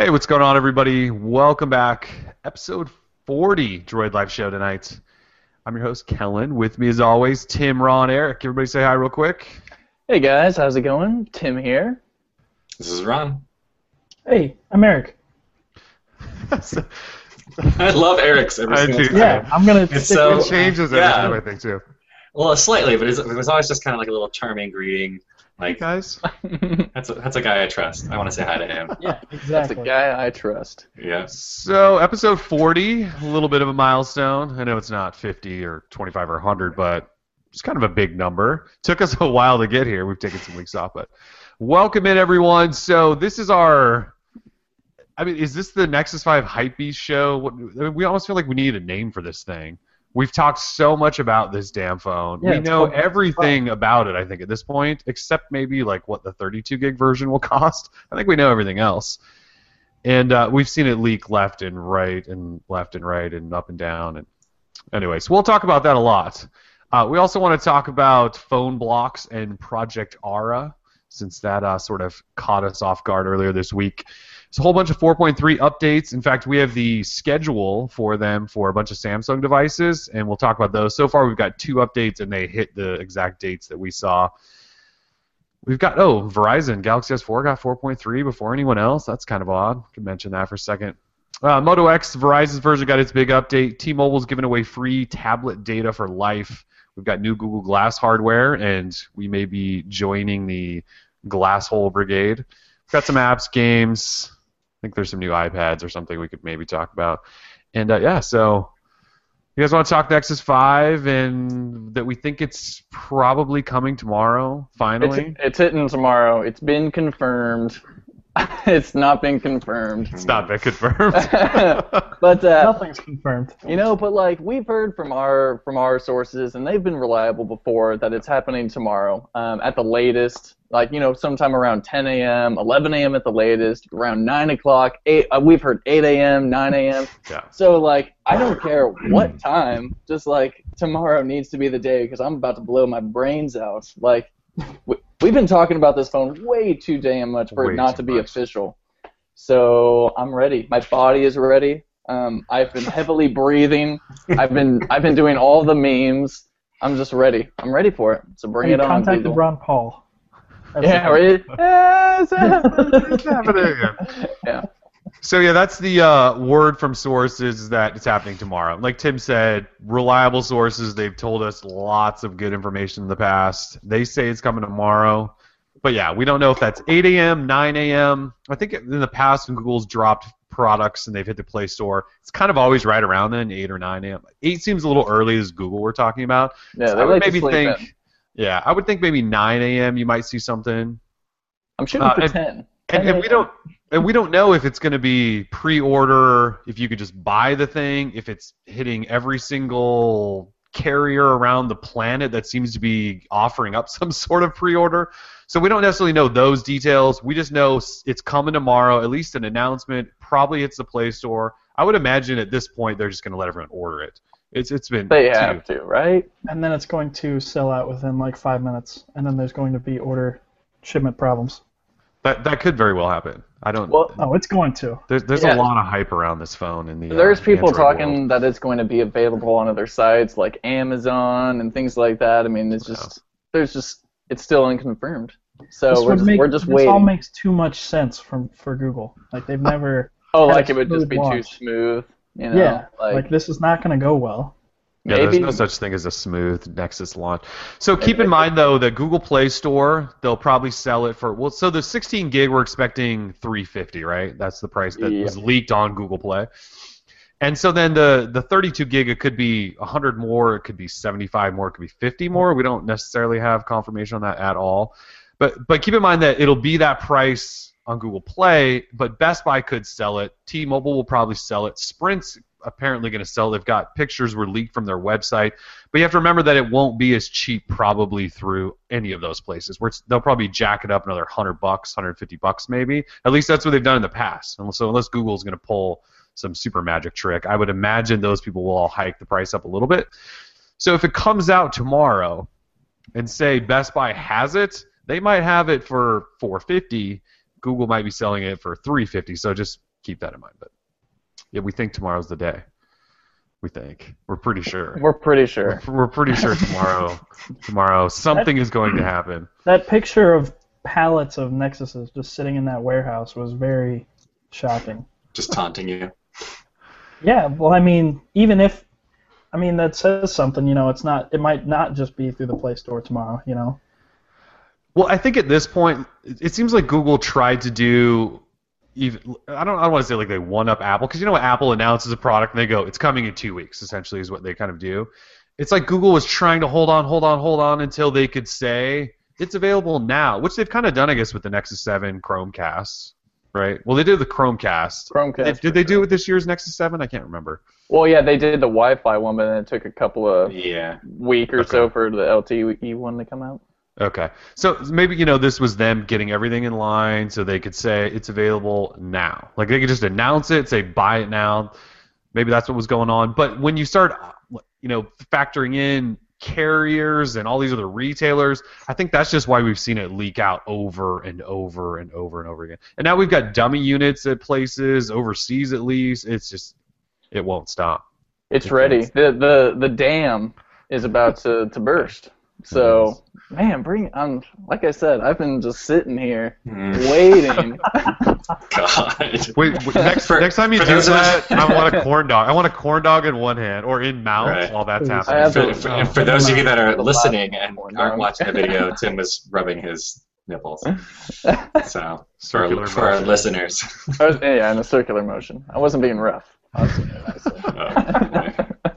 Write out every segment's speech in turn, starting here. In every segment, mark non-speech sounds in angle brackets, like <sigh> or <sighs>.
Hey, what's going on, everybody? Welcome back. Episode 40 Droid Life Show tonight. I'm your host, Kellen. With me, as always, Tim, Ron, Eric. Everybody say hi real quick. Hey guys, how's it going? Tim here. This is Ron. Hey, I'm Eric. <laughs> I love Eric's every I single do. time. Yeah, I'm gonna It's so- it changes every Yeah. time, I think, too. Well, slightly, but it's, it was always just kind of like a little charming greeting. Hey, Like guys. <laughs> that's a, that's a guy I trust. I want to say hi to him. <laughs> Yeah, exactly. That's a guy I trust. Yeah. So, episode 40, a little bit of a milestone. I know it's not 50 or 25 or 100, but it's kind of a big number. Took us a while to get here. We've taken some weeks off, but welcome in, everyone. So, this is our. I mean, is this the Nexus 5 Hypebeast show? What, I mean, we almost feel like we need a name for this thing. We've talked so much about this damn phone. Yeah, we know everything about it, I think, at this point, except maybe like what the 32 gig version will <laughs> cost. I think we know everything else and uh, we've seen it leak left and right and left and right and up and down and anyways we'll talk about that a lot uh, we also want to talk about Phonebloks and project ara since that uh, sort of caught us off guard earlier this week it's a whole bunch of 4.3 updates in fact we have the schedule for them for a bunch of samsung devices and we'll talk about those so far we've got two updates and they hit the exact dates that we saw We've got oh Verizon Galaxy S4 got 4.3 before anyone else. That's kind of odd. Could mention that for a second. Uh, Moto X Verizon's version got its big update. T-Mobile's giving away free tablet data for life. We've got new Google Glass hardware, and we may be joining the Glass Hole Brigade. We've got some apps, games. I think there's some new iPads or something we could maybe talk about. And uh, yeah, so you guys want to talk Nexus 5 and that we think it's probably coming tomorrow, finally? It's, it's hitting tomorrow. It's been confirmed. <laughs> it's not been confirmed. It's not been confirmed. <laughs> But uh, Nothing's confirmed. you know, but like we've heard from our from our sources, and they've been reliable before that it's happening tomorrow um, at the latest. Like you know, sometime around 10 a.m., 11 a.m. at the latest, around 9 o'clock. Eight. Uh, we've heard 8 a.m., 9 a.m. <laughs> yeah. So like, I don't care what time. Just like tomorrow needs to be the day because I'm about to blow my brains out. Like, we, we've been talking about this phone way too damn much for Way it not to be much. official. So I'm ready. My body is ready. Um, I've been heavily breathing. I've been I've been doing all the memes. I'm just ready. I'm ready for it. So bring Hey, it on. contacted Google. Ron Paul. Yeah, the- right. <laughs> Yeah, it's <laughs> happening. Yeah. So yeah, that's the uh, word from sources that it's happening tomorrow. Like Tim said, reliable sources. They've told us lots of good information in the past. They say it's coming tomorrow, but yeah, we don't know if that's 8 a.m., 9 a.m. I think in the past when Google's dropped products and they've hit the Play Store, it's kind of always right around then, 8 or 9 a.m. 8 seems a little early as Google we're talking about. Yeah, So I would like maybe think, in. Yeah, I would think maybe 9 a.m. You might see something. I'm shooting Uh, for and- 10. And, 10 and we don't and we don't know if it's going to be pre-order, if you could just buy the thing, if it's hitting every single carrier around the planet that seems to be offering up <laughs> some sort of pre-order. So we don't necessarily know those details. We just know it's coming tomorrow, at least an announcement. Probably hits the Play Store. I would imagine at this point they're just going to let everyone order it. It's it's been They two- have to, right? And then it's going to sell out within like five minutes, and then there's going to be order shipment problems. that that could very well happen. I don't. Well, Oh, it's going to. there's there's yeah. a lot of hype around this phone in the. There's uh, people Android talking world. that it's going to be available on other sites like Amazon and things like that. I mean, it's just there's just it's still unconfirmed. So this we're just, make, we're just this waiting. all makes too much sense from for Google. Like they've <laughs> never. oh, like it would just smooth be too smooth. You know, yeah, like, like, this is not going to go well. Yeah, maybe there's no such thing as a smooth Nexus launch. So keep in mind though, the Google Play Store they'll probably sell it for well. So the 16 gig we're expecting 350, right? That's the price that Yeah. was leaked on Google Play. And so then the the 32 gig it could be 100 more, it could be 75 more, it could be 50 more. We don't necessarily have confirmation on that at all. But but keep in mind that it'll be that price on Google Play, but Best Buy could sell it. T-Mobile will probably sell it. Sprint's apparently going to sell. They've got pictures were leaked from their website, but you have to remember that it won't be as cheap probably through any of those places. Where they'll probably jack it up another hundred bucks, hundred fifty bucks maybe. At least that's what they've done in the past. And so unless Google's going to pull some super magic trick, I would imagine those people will all hike the price up a little bit. So if it comes out tomorrow, and say Best Buy has it, they might have it for 450. Google might be selling it for 350. So just keep that in mind. But yeah, we think tomorrow's the day. We think we're pretty sure. We're pretty sure. We're, we're pretty sure tomorrow. <laughs> tomorrow something is going to happen. That picture of pallets of Nexuses just sitting in that warehouse was very shocking. Just taunting you. Yeah, well, I mean, even if, I mean, that says something. You know, it's not. It might not just be through the Play Store tomorrow. You know. Well, I think at this point, it it seems like Google tried to do. Even, I don't. I don't want to say like they one up Apple because you know what Apple announces a product and they go, "It's coming in two weeks." Essentially, is what they kind of do. It's like Google was trying to hold on, hold on, hold on until they could say it's available now, which they've kind of done, I guess, with the Nexus 7 Chromecast, right? Well, they did the Chromecast. Chromecast. Did, did they do it with this year's Nexus 7? I can't remember. Well, yeah, they did the Wi-Fi one, but then it took a couple of Yeah. week or Okay. so for the LTE one to come out. Okay. So maybe, you know, this was them getting everything in line so they could say it's available now. Like they could just announce it, say buy it now. Maybe that's what was going on. But when you start, you know, factoring in carriers and all these other retailers, I think that's just why we've seen it leak out over and over and over and over again. And now we've got dummy units at places, overseas at least. It's just, it won't stop. It's It ready. The the the dam is about to, to burst. So man, bring um like I said, I've been just sitting here Mm, waiting. <laughs> God. Wait, wait, next For- next time you do that, I want a corn dog. I want a corn dog in one hand or in mouth Right. while that's happening. have For, to- for, and for those of you that are listening and aren't watching the video, <laughs> Tim was rubbing his nipples. <laughs> So Circular for, for our listeners. I was, yeah, in a circular motion. I wasn't being rough. I was being nice.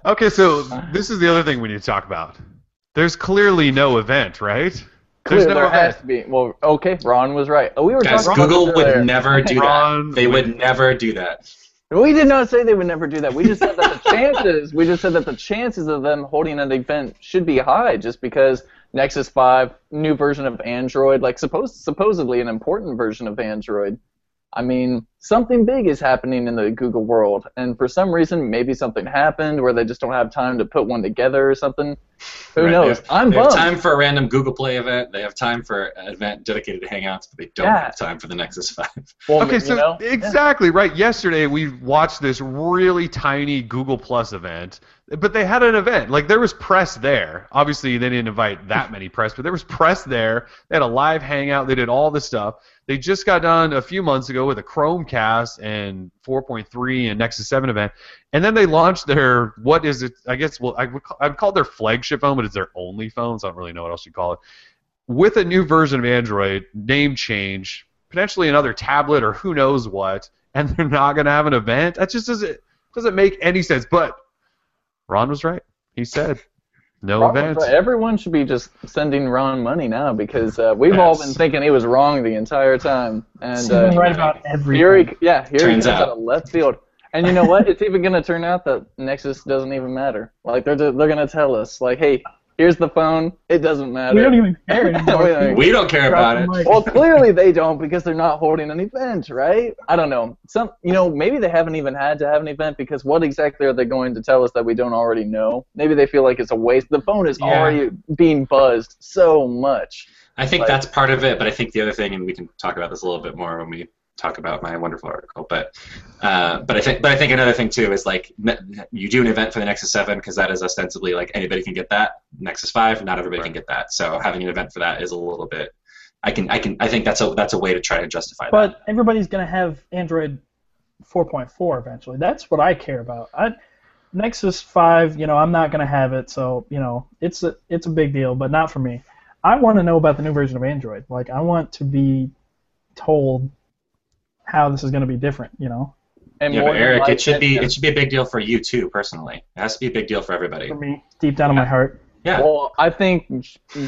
Oh, Okay, so this is the other thing we need to talk about. There's clearly no event, right? Clear, There's no there has event. to be. Well, okay, Ron was right. Oh, we were Guys, talking Google would earlier. never do Ron that. They would- would never do that. We did not say they would never do that. We just said that the <laughs> chances. We just said that the chances of them holding an event should be high, just because Nexus 5, new version of Android, like supposed supposedly an important version of Android. I mean, something big is happening in the Google world, and for some reason, maybe something happened where they just don't have time to put one together or something. Who Right, they knows? have- I'm They have time for a random Google Play event. They have time for an event dedicated to Hangouts, but they don't Yeah. have time for the Nexus 5. <laughs> Well, Okay, so know? exactly right. Yesterday we watched this really tiny Google Plus event, but they had an event. Like there was press there. Obviously, they didn't invite that many press, but there was press there. They had a live hangout. They did all this stuff. They just got done a few months ago with a Chromecast and 4.3 and Nexus 7 event, and then they launched their what is it? I guess well, I would call, I'd call it their flagship phone, but it's their only phone. So I don't really know what else you call it. With a new version of Android, name change, potentially another tablet or who knows what, and they're not going to have an event. That just doesn't doesn't make any sense. But Ron was right. He said no Ron event. Everyone should be just sending Ron money now because uh, we've all been thinking he was wrong the entire time. And uh, right about everything. here he, yeah, here Turns he comes out. out of left field. And you know what? it's even going to turn out that Nexus doesn't even matter. Like they're they're going to tell us like, hey, here's the phone. It doesn't matter. we don't even care <laughs> anymore. We don't- We don't care about it. Like, well, clearly they don't because they're not holding an event, right? I don't know. Some, you know, maybe they haven't even had to have an event because what exactly are they going to tell us that we don't already know? Maybe they feel like it's a waste. The phone is Yeah. already being buzzed so much. I think Like- that's part of it, but I think the other thing, and we can talk about this a little bit more when we talk about my wonderful article. But uh, but I think but I think another thing too is like you do an event for the Nexus Seven because that is ostensibly like anybody can get that. Nexus Five, not everybody can get that. So having an event for that is a little bit. I can I can I think that's a that's a way to try to justify that. But everybody's gonna have Android 4.4 eventually. That's what I care about. I, Nexus 5, you know, I'm not gonna have it, so you know, it's a it's a big deal, but not for me. I want to know about the new version of Android. Like, I want to be told how this is gonna be different. You know, And yeah, but Eric, like- it should be it should be a big deal for you too personally. It has to be a big deal for everybody. for me, deep down in my heart. Yeah. Well, I think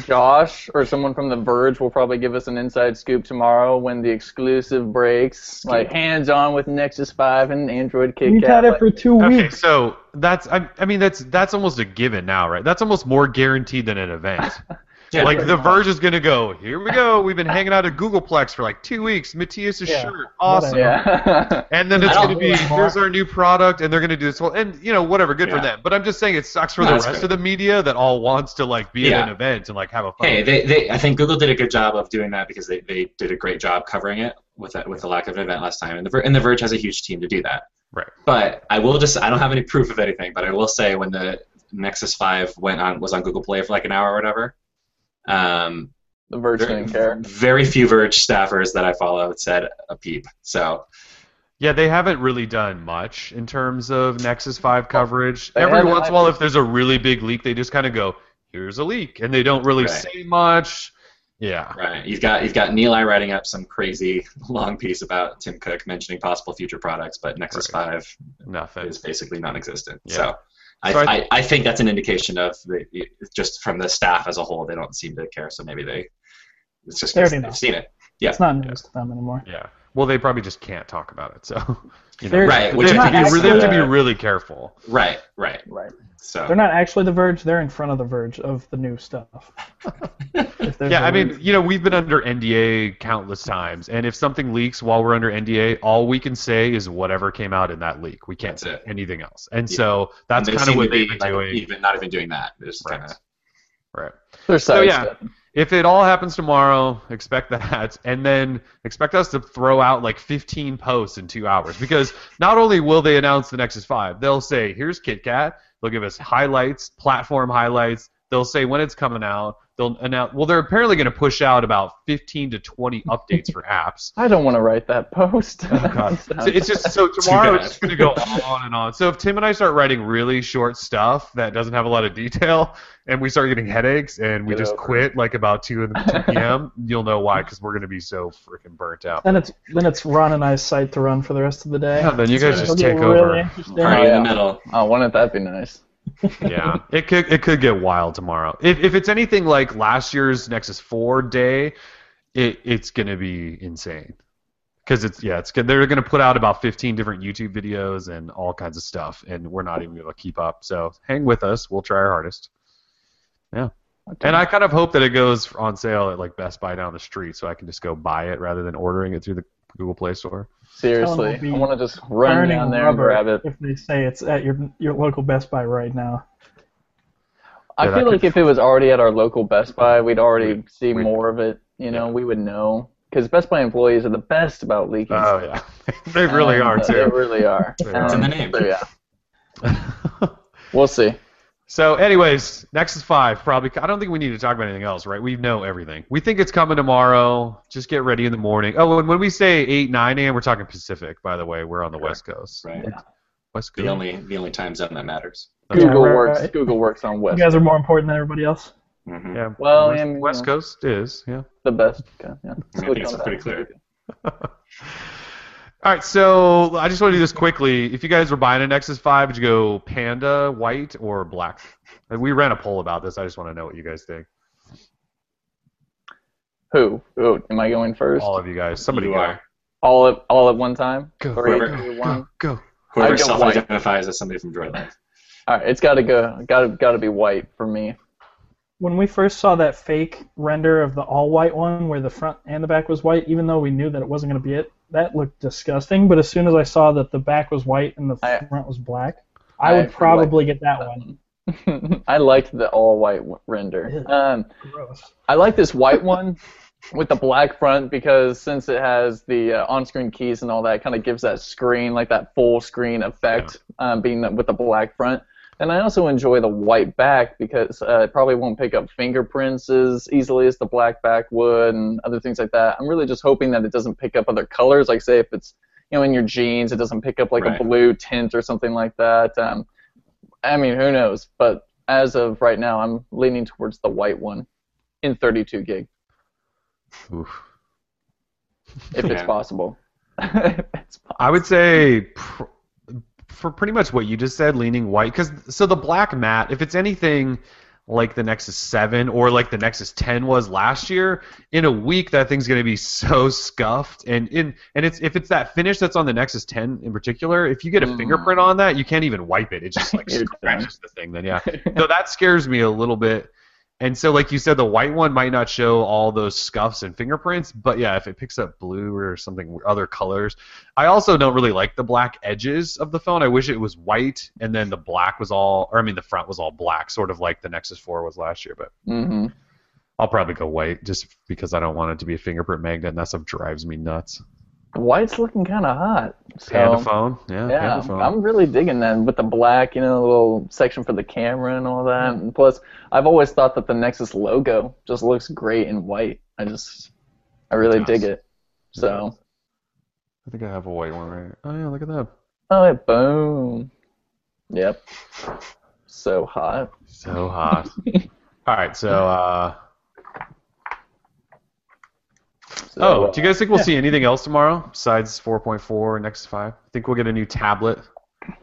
Josh or someone from The Verge will probably give us an inside scoop tomorrow when the exclusive breaks, like hands on with Nexus 5 and Android KitKat. We've had it like- for two weeks. Okay, weeks. so that's I, I mean that's that's almost a given now, right? That's almost more guaranteed than an event. <laughs> Yeah. like the much. Verge is gonna go. Here we go. We've been hanging out at Googleplex for like two weeks. Matias's Yeah, shirt, awesome. Yeah. And then it's going to be want here's our new product, and they're going to do this whole and you know whatever, good for them. But I'm just saying it sucks for No, the rest good. of the media that all wants to like be Yeah. at an event and like have a fun. Hey, they, they I think Google did a good job of doing that because they, they did a great job covering it with that, with the lack of an event last time, and the and the Verge has a huge team to do that. Right. But I will just I don't have any proof of anything, but I will say when the Nexus Five went on was on Google Play for like an hour or whatever. Um, the Verge very, didn't care. very few Verge staffers that I follow said a peep. So Yeah, they haven't really done much in terms of Nexus Five coverage. They Every once in a while, if there's a really big leak, they just kind of go, "Here's a leak," and they don't really Right. say much. Yeah, right, you've got you've got Nilay writing up some crazy <laughs> long piece about Tim Cook mentioning possible future products, but Nexus Five nothing. is basically non-existent. Yeah. So, I, So I- I, I think that's an indication of the just from the staff as a whole, they don't seem to care. So maybe they it's just They 'cause they've seen it. Yeah. It's not news to them anymore. Yeah. Well, they probably just can't talk about it. So, <laughs> you know, They're- Right, They have, to be, is they have to be really careful. Right, right. Right. So They're not actually the Verge. They're in front of the Verge of the new stuff. <laughs> Yeah, I mean, you know, we've been under NDA countless times, and if something leaks while we're under NDA, all we can say is whatever came out in that leak. We can't That's say it. anything else. And Yeah. so that's kind of what they've been like, doing. even not even doing that. Just Right. kind of Right. They're So, yeah. sidestepping. If it all happens tomorrow, expect that, <laughs> and then expect us to throw out like 15 posts in two hours. Because not only will they announce the Nexus 5, they'll say, "Here's KitKat." They'll give us highlights, platform highlights. They'll say when it's coming out. They'll announce. Well, they're apparently going to push out about 15 to 20 updates for apps. <laughs> I don't want to write that post. Oh, God. <laughs> So it's just so tomorrow it's just going to go on and on. So if Tim and I start writing really short stuff that doesn't have a lot of detail, and we start getting headaches, and we Get just over quit like about two in the 2 <laughs> p.m., you'll know why because we're going to be so freaking burnt out. then it's then it's Ron and I's site to run for the rest of the day. Yeah, then you guys That's just It'll take get really over. interesting. party Oh, in the middle. oh, wouldn't that be nice? Yeah, it could it could get wild tomorrow. If if it's anything like last year's Nexus 4 day, it it's going to be insane. Because it's yeah, it's good. They're going to put out about 15 different YouTube videos and all kinds of stuff, and we're not even going to keep up. So hang with us. We'll try our hardest. Yeah. And I kind of hope that it goes on sale at like Best Buy down the street, so I can just go buy it rather than ordering it through the Google Play Store. Seriously, I want to just run down there and grab it. If they say it's at your your local Best Buy right now. I Yeah, feel like could- if it was already at our local Best Buy, we'd already We'd- see we'd- more of it. You know, Yeah. we would know because Best Buy employees are the best about leaking. Oh yeah, <laughs> they really Um, are They too. really are. They It's in the Um, name. So yeah, <laughs> we'll see. So, anyways, Nexus 5 probably. I don't think we need to talk about anything else, right? We know everything. We think it's coming tomorrow. Just get ready in the morning. Oh, and when we say 8, 9 a.m., we're talking Pacific, by the way. We're on the West Coast. Right. West Coast. The only the only time zone that matters. That's Google right, works. Google works on West. You guys are more important than everybody else. hmm Yeah. Well, West, I mean, West you know. Coast is, yeah. the best. Okay, yeah. I think it's pretty clear. <laughs> <laughs> All right, so I just want to do this quickly. If you guys were buying a Nexus 5, would you go panda, white, or black? We ran a poll about this. I just want to know what you guys think. Who? Who? Am I going first? All of you guys. Somebody you go. are. All at all at one time. Go. Three, Whoever- two, Go, one. go. Whoever self-identifies as somebody from Droid Life. All right, it's got to go. Got to got to be white for me. When we first saw that fake render of the all white one where the front and the back was white, even though we knew that it wasn't going to be it, that looked disgusting. But as soon as I saw that the back was white and the I- front was black, I, I would actually probably get that one. <laughs> I liked the all white w- render. Ew. Um, Gross. I like this white one with the black front because since it has the uh, on-screen keys and all that, kind of gives that screen like that full screen effect, um, being the, with the black front. And I also enjoy the white back because uh, it probably won't pick up fingerprints as easily as the black back would, and other things like that. I'm really just hoping that it doesn't pick up other colors. Like say if it's you know in your jeans, it doesn't pick up like Right. a blue tint or something like that. Um, I mean, who knows? But as of right now, I'm leaning towards the white one in 32 gig Oof. if it's possible. <laughs> If it's po- I would say pr- for pretty much what you just said, leaning white. Because so the black matte, if it's anything like the Nexus 7 or like the Nexus 10 was last year, in a week that thing's going to be <laughs> so scuffed. And in and it's if it's that finish that's on the Nexus 10 in particular, if you get a Mm. fingerprint on that, you can't even wipe it. It just like <laughs> scratches the thing. Then yeah. so that scares me a little bit. And so, like you said, the white one might not show all those scuffs and fingerprints, but yeah, if it picks up blue or something, other colors. I also don't really like the black edges of the phone. I wish it was white and then the black was all, or I mean, the front was all black, sort of like the Nexus 4 was last year. But hmm I'll probably go white just because I don't want it to be a fingerprint magnet, and that stuff drives me nuts. White's looking kind of hot. So, Panda phone, yeah, Yeah, Panda phone. I'm really digging that with the black, you know, little section for the camera and all that. Hmm. And plus, I've always thought that the Nexus logo just looks great in white. I just, I really It dig it. So, I think I have a white one right. Here. Oh yeah, look at that. oh, yeah, boom. Yep. <laughs> So hot. So hot. <laughs> All right, so uh, So, oh, uh, do you guys think we'll yeah. see anything else tomorrow besides 4.4 and Nexus 5? I Think we'll get a new tablet?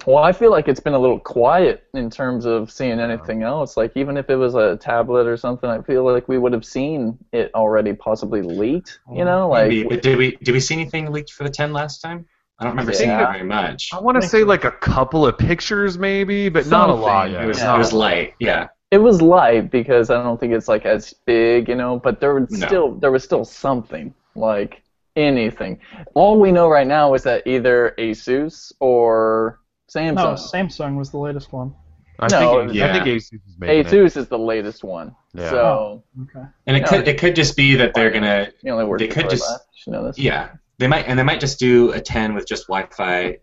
Well, I feel like it's been a little quiet in terms of seeing anything else. Like even if it was a tablet or something, I feel like we would have seen it already possibly leaked. You know, like Maybe, but did we did we see anything leaked for the 10 last time? I don't remember seeing it very much. I want to say like a couple of pictures maybe, but not a lot yet. It was, Yeah. it was light, yeah. it was light because I don't think it's like as big, you know. But there was No. still there was still something like anything. All we know right now is that either Asus or Samsung. No, Samsung was the latest one. I No, think I yeah. think Asus is making it. Asus is the latest one. Yeah. So Okay. And it Yeah. could it could just be that they're gonna you only work They could for just- that. You know this. yeah they might and they might just do a 10 with just Wi-Fi,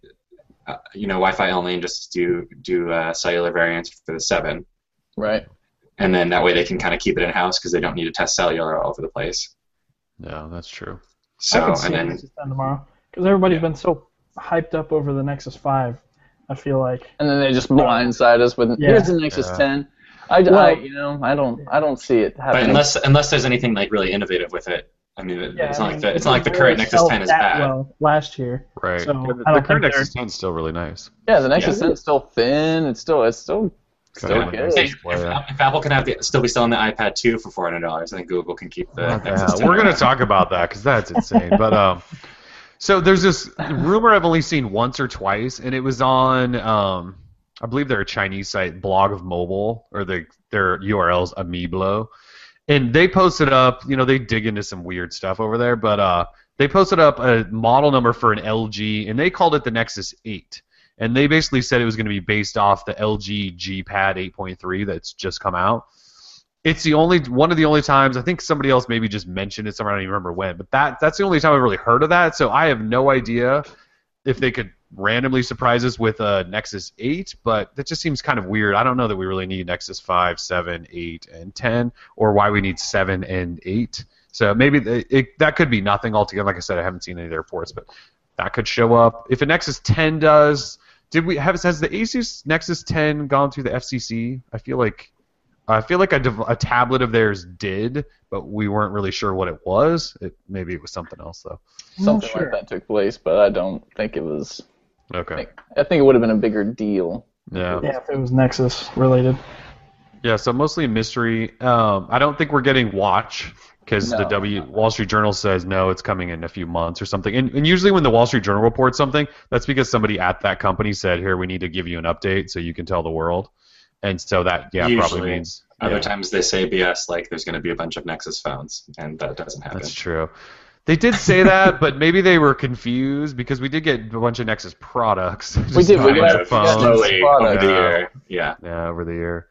uh, you know Wi-Fi only and just do do uh, cellular variants for the seven, Right. and then that way they can kind of keep it in house because they don't need to test cellular all over the place. Yeah, that's true. I So could see and then Nexus 10 tomorrow because everybody's Yeah. been so hyped up over the Nexus 5. I feel like. and then they just blindside us with Yeah. here's the Nexus Yeah. 10. I, I you know I don't I don't see it happening. but unless unless there's anything like really innovative with it, I mean it- it's I not mean, like the, it's not like the current really Nexus 10 is bad. Well year, Right. So, Yeah, the, the current Nexus 10 is still really nice. yeah, the Nexus Yeah. 10 is still thin. It's still it's still still Yeah. good. Hey, if, if Apple can have the, still be selling the iPad 2 for four hundred dollars, I think Google can keep the. Yeah, we're gonna talk about that because that's insane. But um, so there's this rumor I've only seen once or twice, and it was on um, I believe they're a Chinese site, Blog of Mobile, or the their URLs Amiblo, and they posted up. You know, they dig into some weird stuff over there, but uh, they posted up a model number for an LG, and they called it the Nexus 8. And they basically said it was going to be based off the LG G Pad 8.3 that's just come out it's the only one of the only times I think somebody else maybe just mentioned it somewhere. I don't even remember when, but that that's the only time I've really heard of that. So I have no idea if they could randomly surprise us with a Nexus 8, but that just seems kind of weird. I don't know that we really need Nexus 5, 7, 8, and 10, or why we need 7 and 8. So maybe the, it, that could be nothing altogether. Like I said, I haven't seen any of reports, but that could show up. If a Nexus 10 does, did we have has the Asus Nexus 10 gone through the FCC? I feel like I feel like a, a tablet of theirs did, but we weren't really sure what it was. It, maybe it was something else though. Something sure. like that took place, but I don't think it was. I Okay. think, I think it would have been a bigger deal. Yeah. Yeah, if it was Nexus related. Yeah. So mostly mystery. Um, I don't think we're getting Watch because the W Wall Street Journal says no, it's coming in a few months or something. And, and usually when the Wall Street Journal reports something, that's because somebody at that company said, "Here, we need to give you an update so you can tell the world." And so that yeah probably means Other yeah. times they say BS like there's going to be a bunch of Nexus phones, and that doesn't happen. That's true. They did say that, but maybe they were confused because we did get a bunch of Nexus products. <laughs> We did, not we a got- bunch of phones. slowly over the year. Yeah. Yeah, over the year.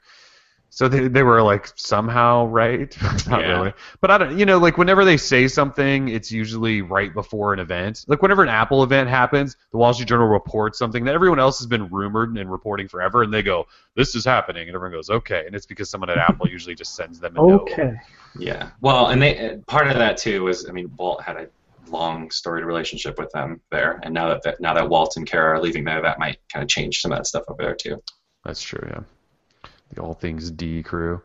So they, they were like somehow right, <laughs> not Yeah. really. But I don't, you know, like whenever they say something, it's usually right before an event. Like whenever an Apple event happens, the Wall Street Journal reports something that everyone else has been rumored and reporting forever, and they go, "This is happening," and everyone goes, "Okay," and it's because someone at <laughs> Apple usually just sends them a note. Okay. Yeah. Well, and they uh, part of that too was I mean Walt had a long storied relationship with them there, and now that, that now that Walt and Kara are leaving there, that might kind of change some of that stuff over there too. That's true, yeah. The AllThingsD crew.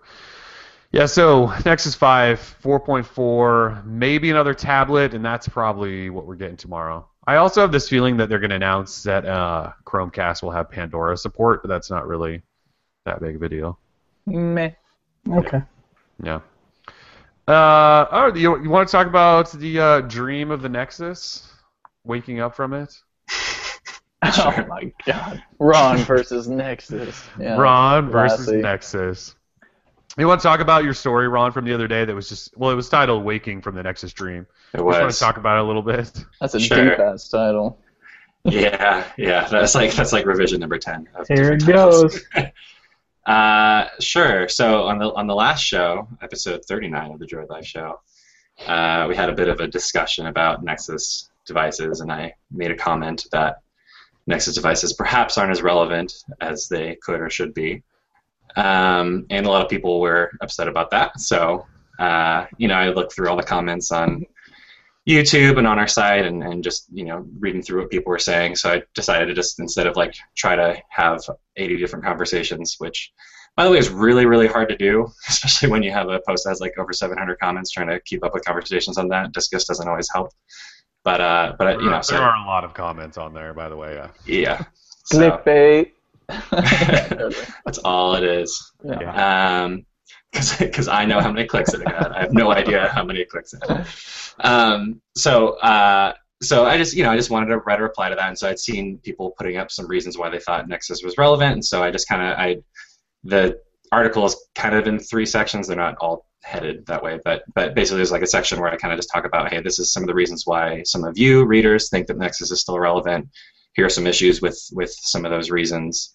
Yeah, so Nexus 5, 4.4, maybe another tablet, and that's probably what we're getting tomorrow. I also have this feeling that they're going to announce that uh, Chromecast will have Pandora support, but that's not really that big of a deal. Meh. Okay. Yeah. Uh, oh, you, you want to talk about the uh, dream of the Nexus? Waking up from it? <laughs> Oh my god. Ron versus Nexus. Yeah. Ron versus classy. Nexus. You want to talk about your story, Ron, from the other day? That was just well, it was titled "Waking from the Nexus Dream." It Just want to talk about it a little bit. That's a Sure. deep ass title. yeah, yeah. That's like that's like revision number ten. of Here it goes. <laughs> Uh, sure. So on the on the last show, episode 39 of the Droid Life show, uh, we had a bit of a discussion about Nexus devices, and I made a comment that Nexus devices perhaps aren't as relevant as they could or should be, um, and a lot of people were upset about that. So uh, you know, I looked through all the comments on YouTube and on our site and, and just, you know, reading through what people were saying. So I decided to just, instead of like try to have 80 different conversations, which, by the way, is really, really hard to do, <laughs> especially when you have a post that has like over 700 comments trying to keep up with conversations on that. Disqus doesn't always help. But, uh, but you know, there so, are a lot of comments on there, by the way. Yeah. yeah. So, Clickbait. <laughs> that's all it is. Yeah. Yeah. Um, because I know how many clicks it got. I have no idea how many clicks it had. Um, so, uh, so I just, you know, I just wanted to write a reply to that, and so I'd seen people putting up some reasons why they thought Nexus was relevant, and so I just kind of, I, the article is kind of in three sections. They're not all headed that way, but but basically there's like a section where I kind of just talk about, hey, this is some of the reasons why some of you readers think that Nexus is still relevant. Here are some issues with with some of those reasons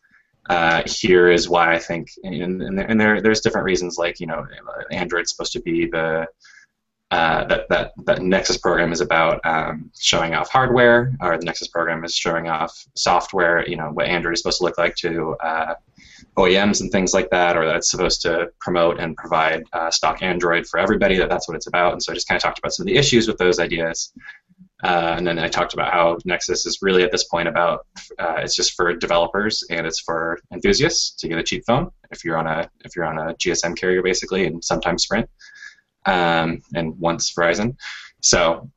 uh, here is why I think, and, and, and there, there's different reasons, like you know, Android's supposed to be the uh, that that that Nexus program is about um, showing off hardware, or the Nexus program is showing off software. You know, what Android is supposed to look like to uh, OEMs and things like that, or that it's supposed to promote and provide uh, stock Android for everybody. That that's what it's about. And so I just kind of talked about some of the issues with those ideas. Uh, and then I talked about how Nexus is really at this point about uh, it's just for developers and it's for enthusiasts to get a cheap phone if you're on a if you're on a GSM carrier basically and sometimes Sprint um, and once Verizon. So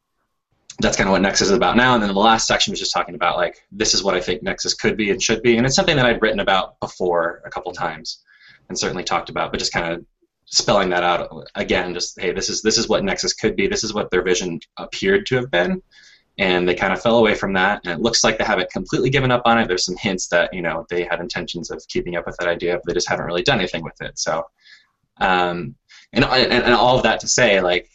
that's kind of what Nexus is about now. And then the last section was just talking about like this is what I think Nexus could be and should be, and it's something that I'd written about before a couple times and certainly talked about, but just kind of spelling that out again just hey this is this is what nexus could be. This is what their vision appeared to have been. And they kind of fell away from that. And it looks like they haven't completely given up on it. There's some hints that you know they had intentions of keeping up with that idea but they just haven't really done anything with it. So um, and, and, and all of that to say like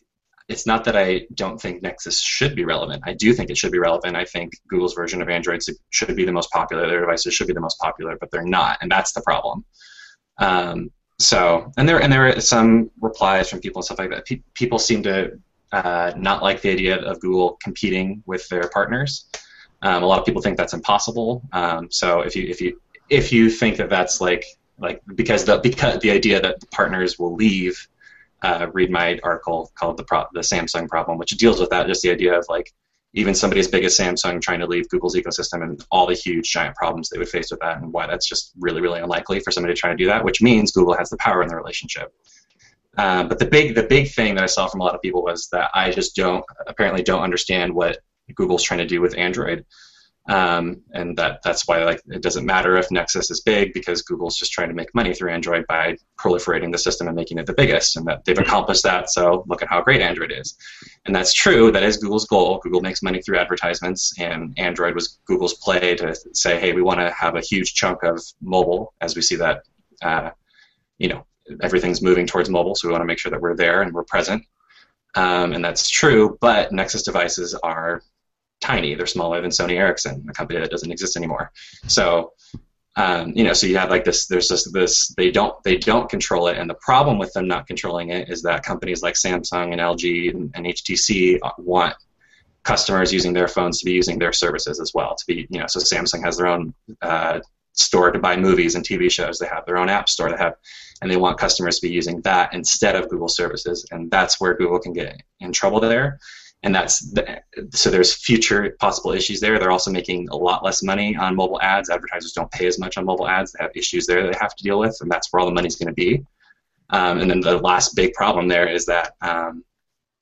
it's not that I don't think Nexus should be relevant. I do think it should be relevant. I think Google's version of Android should be the most popular. Their devices should be the most popular, but they're not, and that's the problem. Um, so, and there and there are some replies from people and stuff like that. Pe- people seem to uh, not like the idea of Google competing with their partners. Um, a lot of people think that's impossible. Um, so if you if you if you think that that's like like because the because the idea that the partners will leave, uh, read my article called the Pro- the Samsung problem, which deals with that. Just the idea of like even somebody as big as Samsung trying to leave Google's ecosystem and all the huge giant problems they would face with that, and why that's just really, really unlikely for somebody to try to do that. Which means Google has the power in the relationship. Uh, but the big, the big thing that I saw from a lot of people was that I just don't, apparently, don't understand what Google's trying to do with Android. Um, and that that's why like it doesn't matter if Nexus is big because Google's just trying to make money through Android by proliferating the system and making it the biggest, and that they've accomplished that. So look at how great Android is, and that's true. That is Google's goal. Google makes money through advertisements, and Android was Google's play to say, hey, we want to have a huge chunk of mobile, as we see that, uh, you know, everything's moving towards mobile, so we want to make sure that we're there and we're present. Um, and that's true, but Nexus devices are tiny. They're smaller than Sony Ericsson, a company that doesn't exist anymore. So, um, you know, so you have like this. There's just this. They don't. They don't control it, and the problem with them not controlling it is that companies like Samsung and LG and, and HTC want customers using their phones to be using their services as well. To be, you know, so Samsung has their own uh, store to buy movies and TV shows. They have their own app store. They have, and they want customers to be using that instead of Google services, and that's where Google can get in trouble there and that's the, so there's future possible issues there. They're also making a lot less money on mobile ads. Advertisers don't pay as much on mobile ads. They have issues there that they have to deal with, and that's where all the money's going to be. Um, and then the last big problem there is that um,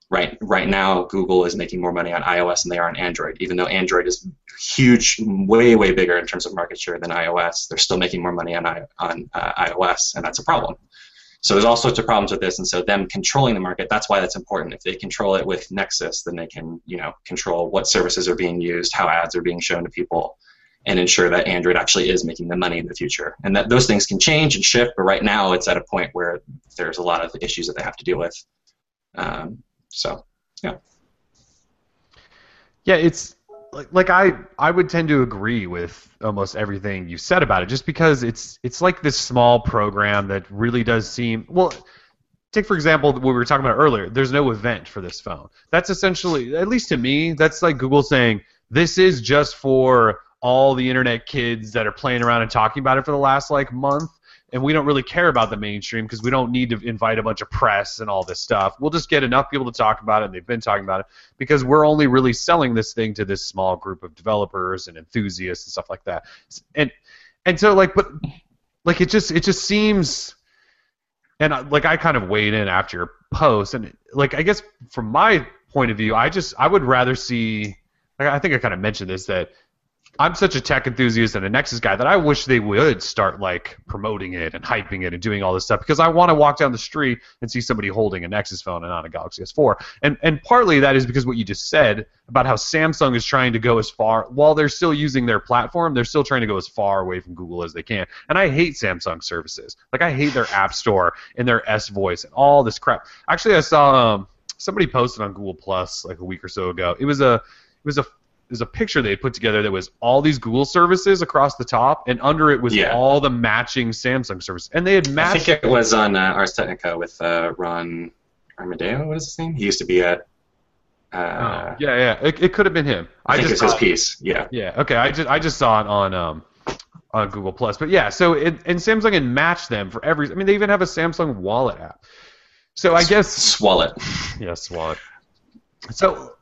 right right now Google is making more money on iOS than they are on Android. Even though Android is huge, way way bigger in terms of market share than iOS, they're still making more money on on uh, iOS, and that's a problem. So there's all sorts of problems with this, and so them controlling the market, that's why that's important. If they control it with Nexus, then they can, you know, control what services are being used, how ads are being shown to people, and ensure that Android actually is making the money in the future. And that those things can change and shift, but right now it's at a point where there's a lot of issues that they have to deal with. Um, so, yeah. Yeah, it's like, like I I would tend to agree with almost everything you said about it, just because it's it's like this small program that really does seem well. Take for example what we were talking about earlier. There's no event for this phone. That's essentially, at least to me, that's like Google saying this is just for all the internet kids that are playing around and talking about it for the last like month and we don't really care about the mainstream because we don't need to invite a bunch of press and all this stuff. We'll just get enough people to talk about it, and they've been talking about it because we're only really selling this thing to this small group of developers and enthusiasts and stuff like that. And and so like, but like it just it just seems, and uh, like I kind of weighed in after your post, and like I guess from my point of view, I just I would rather see. I think I kind of mentioned this that I'm such a tech enthusiast and a Nexus guy that I wish they would start like promoting it and hyping it and doing all this stuff because I want to walk down the street and see somebody holding a Nexus phone and not a Galaxy S4. And and partly that is because what you just said about how Samsung is trying to go as far while they're still using their platform, they're still trying to go as far away from Google as they can. And I hate Samsung services. Like I hate their App Store and their S Voice and all this crap. Actually, I saw um, somebody posted on Google Plus like a week or so ago. It was a it was a there's a picture they put together that was all these Google services across the top, and under it was Yeah. all the matching Samsung services, and they had matched. I think it was on uh, Ars Technica with uh, Ron Amadeo. What is his name? He used to be at. Uh, Oh, yeah, yeah, it, it could have been him. I, think just it's his saw- piece. Yeah. Yeah, okay, I just I just saw it on um on Google Plus, but yeah, so it, and Samsung had matched them for every. I mean, they even have a Samsung Wallet app. So I guess Swallet. <laughs> Yes, wallet. So,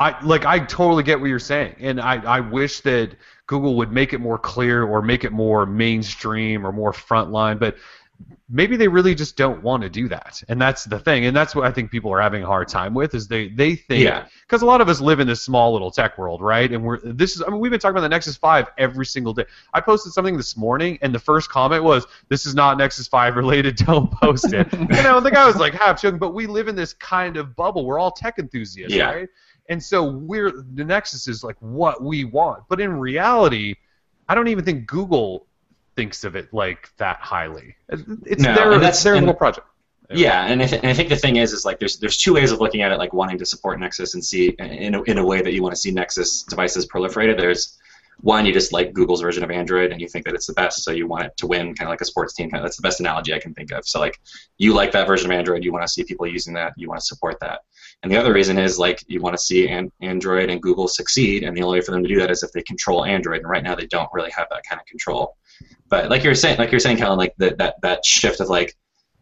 I like I totally get what you're saying, and I I wish that Google would make it more clear or make it more mainstream or more frontline, but maybe they really just don't want to do that, and that's the thing, and that's what I think people are having a hard time with is they they think Yeah. because a lot of us live in this small little tech world, right? And we're this is I mean we've been talking about the Nexus 5 every single day. I posted something this morning, and the first comment was, "This is not Nexus 5 related. <laughs> Don't post it." you know, the guy was like half joking, but we live in this kind of bubble. We're all tech enthusiasts, Yeah. right? And so we're the Nexus is like what we want, but in reality, I don't even think Google thinks of it like that highly. It's No, their that's- it's their little project. Yeah, and I, th- and I think the thing is, is like there's there's two ways of looking at it, like wanting to support Nexus and see in a, in a way that you want to see Nexus devices proliferated. There's one, you just like Google's version of Android and you think that it's the best, so you want it to win, kind of like a sports team. Kind of, that's the best analogy I can think of. So like you like that version of Android, you want to see people using that, you want to support that. And the other reason is like you want to see an- Android and Google succeed, and the only way for them to do that is if they control Android. And right now they don't really have that kind of control. But like you're saying, like you're saying, Kellen, like that that that shift of like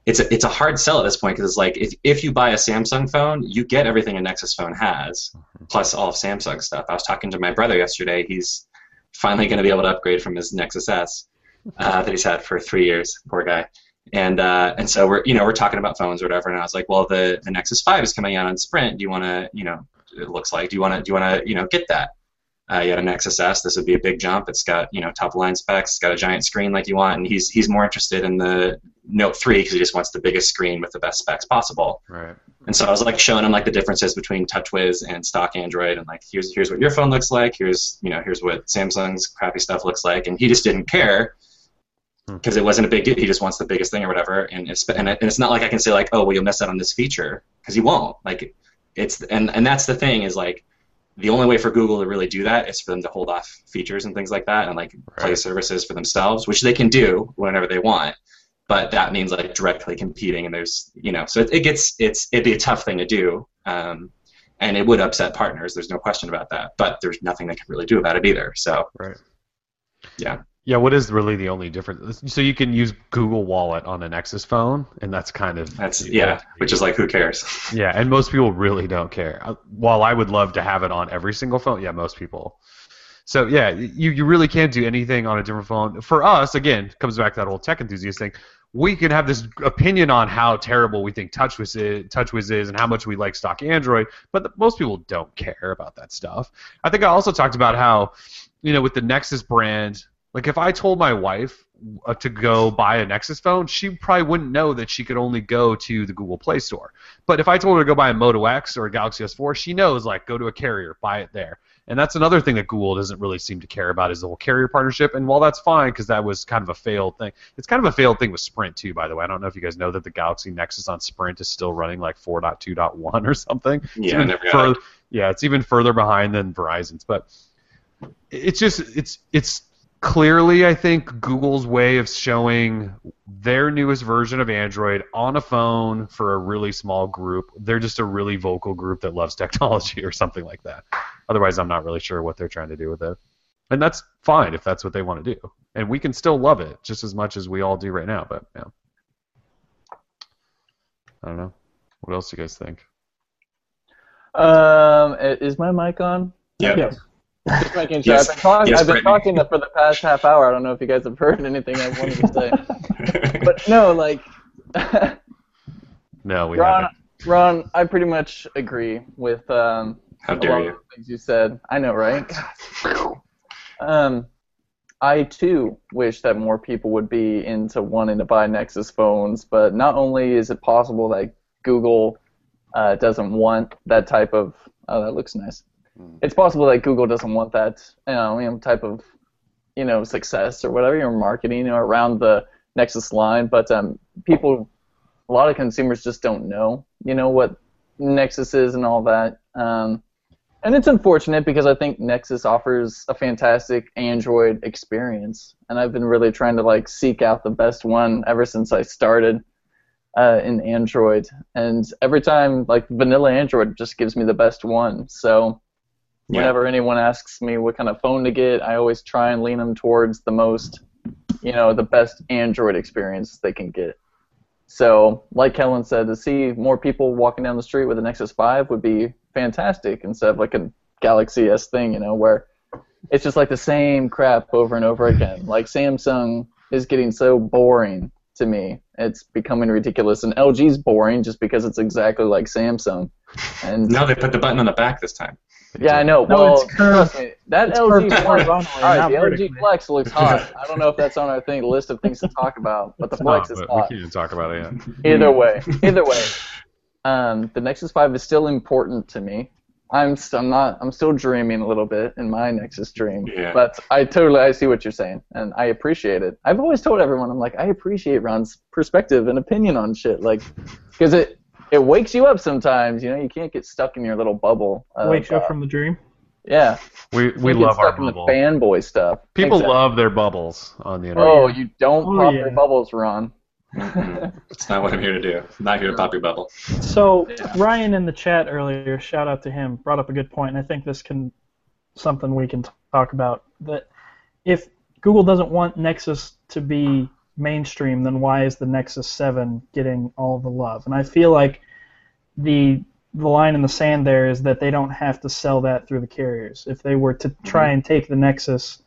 it's a, it's a hard sell at this point because it's like if, if you buy a Samsung phone, you get everything a Nexus phone has, plus all of Samsung stuff. I was talking to my brother yesterday. He's finally going to be able to upgrade from his Nexus S uh, that he's had for three years. Poor guy. And uh, and so we're you know we're talking about phones or whatever, and I was like, well, the, the Nexus Five is coming out on Sprint. Do you want to you know it looks like do you want to do you want to you know get that? Uh, you had a Nexus S. This would be a big jump. It's got you know top line specs. It's got a giant screen like you want, and he's he's more interested in the Note 3 because he just wants the biggest screen with the best specs possible. Right. And so I was like showing him like the differences between TouchWiz and stock Android, and like here's here's what your phone looks like. Here's you know here's what Samsung's crappy stuff looks like, and he just didn't care. Because it wasn't a big deal. He just wants the biggest thing or whatever, and it's and, it, and it's not like I can say like oh well you'll miss out on this feature because he won't. Like it's and and that's the thing is like the only way for Google to really do that is for them to hold off features and things like that and like play services for themselves, which they can do whenever they want. But that means like directly competing, and there's you know, so it, it gets it's it'd be a tough thing to do, um, and it would upset partners. There's no question about that. But there's nothing they can really do about it either. So Right. Yeah. Yeah, what is really the only difference? So you can use Google Wallet on a Nexus phone, and that's kind of that's yeah, which is like who cares? <laughs> yeah, and most people really don't care. Uh, While I would love to have it on every single phone, yeah, most people. So yeah, you you really can't do anything on a different phone. For us, again, comes back to that old tech enthusiast thing. We can have this opinion on how terrible we think TouchWiz is, TouchWiz is, and how much we like stock Android, but the, most people don't care about that stuff. I think I also talked about how, you know, with the Nexus brand, like if I told my wife uh, to go buy a Nexus phone, she probably wouldn't know that she could only go to the Google Play Store. But if I told her to go buy a Moto X or a Galaxy S4, she knows like go to a carrier, buy it there. And that's another thing that Google doesn't really seem to care about is the whole carrier partnership. And while that's fine because that was kind of a failed thing, it's kind of a failed thing with Sprint too. By the way, I don't know if you guys know that the Galaxy Nexus on Sprint is still running like 4.2.1 or something. Yeah, I even never fur- yeah, it's even further behind than Verizon's. But it's just it's it's clearly I think Google's way of showing their newest version of Android on a phone for a really small group. They're just a really vocal group that loves <laughs> technology or something like that. Otherwise, I'm not really sure what they're trying to do with it. And that's fine if that's what they want to do. And we can still love it just as much as we all do right now, but yeah. I don't know. What else do you guys think? Um, is my mic on? Yeah. Yes. Just making sure. Yes. I've been, talk- Yes, I've been talking for the past half hour. I don't know if you guys have heard anything I wanted to say. <laughs> but no, like, No, we Ron, haven't. Ron, I pretty much agree with um, How a dare lot you? of the things you said. I know, right? <laughs> Um, I too wish that more people would be into wanting to buy Nexus phones, but not only is it possible that Google uh, doesn't want that type of oh that looks nice. Hmm. It's possible that Google doesn't want that you know, you know type of you know success or whatever your marketing around the Nexus line, but um, people, a lot of consumers just don't know you know what Nexus is and all that. Um, and it's unfortunate because I think Nexus offers a fantastic Android experience, and I've been really trying to like seek out the best one ever since I started uh, in Android. And every time, like vanilla Android just gives me the best one. So Yeah. whenever anyone asks me what kind of phone to get, I always try and lean them towards the most, you know, the best Android experience they can get. So, like Kellen said, to see more people walking down the street with a Nexus 5 would be fantastic instead of like a Galaxy S thing, you know, where it's just like the same crap over and over again. Like Samsung is getting so boring to me. It's becoming ridiculous. And LG's boring just because it's exactly like Samsung. And No, they put the button on the back this time. Yeah, I know. No, well, it's curved. me, that It's LG curved Flex, horizontally, all right, not the LG. Flex looks hot. I don't know if that's on our thing list of things to talk about, but the Flex Oh, is hot. we can't talk about it yet. Either way, <laughs> either way, um, the Nexus 5 is still important to me. I'm st- I'm not I'm still dreaming a little bit in my Nexus dream, Yeah. but I totally I see what you're saying and I appreciate it. I've always told everyone I'm like I appreciate Ron's perspective and opinion on shit like because it it wakes you up sometimes. You know you can't get stuck in your little bubble. Of, Wakes you uh, up from the dream. yeah. We we You get love our stuck in bubble. the fanboy stuff. People Exactly. love their bubbles on the internet. Oh, you don't Oh, pop yeah. your bubbles, Ron. <laughs> It's not what I'm here to do. I'm not here to pop your bubble. So Ryan in the chat earlier, shout out to him, brought up a good point, and I think this can something we can talk about. That if Google doesn't want Nexus to be mainstream, then why is the Nexus 7 getting all the love? And I feel like the the line in the sand there is that they don't have to sell that through the carriers. If they were to try mm-hmm. and take the Nexus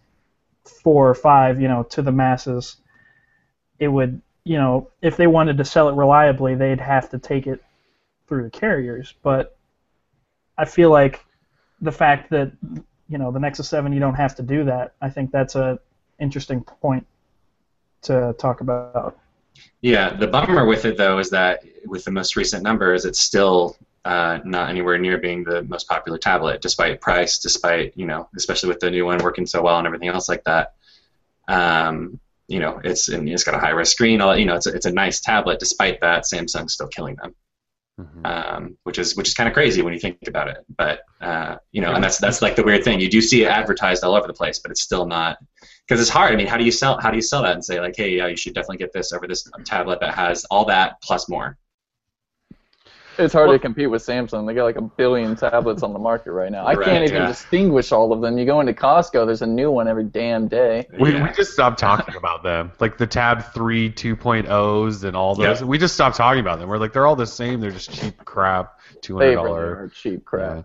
four or five, you know, to the masses, it would, you know, if they wanted to sell it reliably, they'd have to take it through the carriers. But I feel like the fact that, you know, the Nexus 7, you don't have to do that. I think that's a interesting point to talk about. Yeah, the bummer with it though is that with the most recent numbers, it's still uh, not anywhere near being the most popular tablet, despite price, despite you know, especially with the new one working so well and everything else like that. Um, you know, it's and it's got a high res screen. All you know, it's a, it's a nice tablet. Despite that, Samsung's still killing them, Mhm. um, which is which is kind of crazy when you think about it. But uh, you know, and that's that's like the weird thing. You do see it advertised all over the place, but it's still not because it's hard. I mean, how do you sell how do you sell that and say like, hey, yeah, you should definitely get this over this tablet that has all that plus more. It's hard Well- to compete with Samsung. They got like a billion tablets on the market right now. I Right, can't even yeah. distinguish all of them. You go into Costco, there's a new one every damn day. We, Yeah. we just stopped talking about them, like the Tab 3 2.0s and all those. Yeah. We just stopped talking about them. We're like, they're all the same. They're just cheap crap, two They hundred really are cheap crap. Yeah.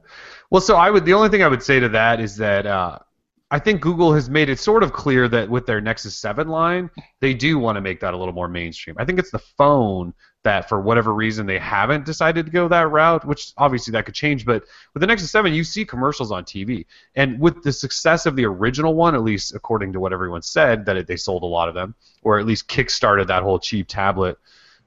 Well, so I would. The only thing I would say to that is that uh, I think Google has made it sort of clear that with their Nexus 7 line, they do want to make that a little more mainstream. I think it's the phone that, for whatever reason, they haven't decided to go that route. Which obviously that could change. But with the Nexus 7, you see commercials on TV, and with the success of the original one, at least according to what everyone said, that it, they sold a lot of them, or at least kickstarted that whole cheap tablet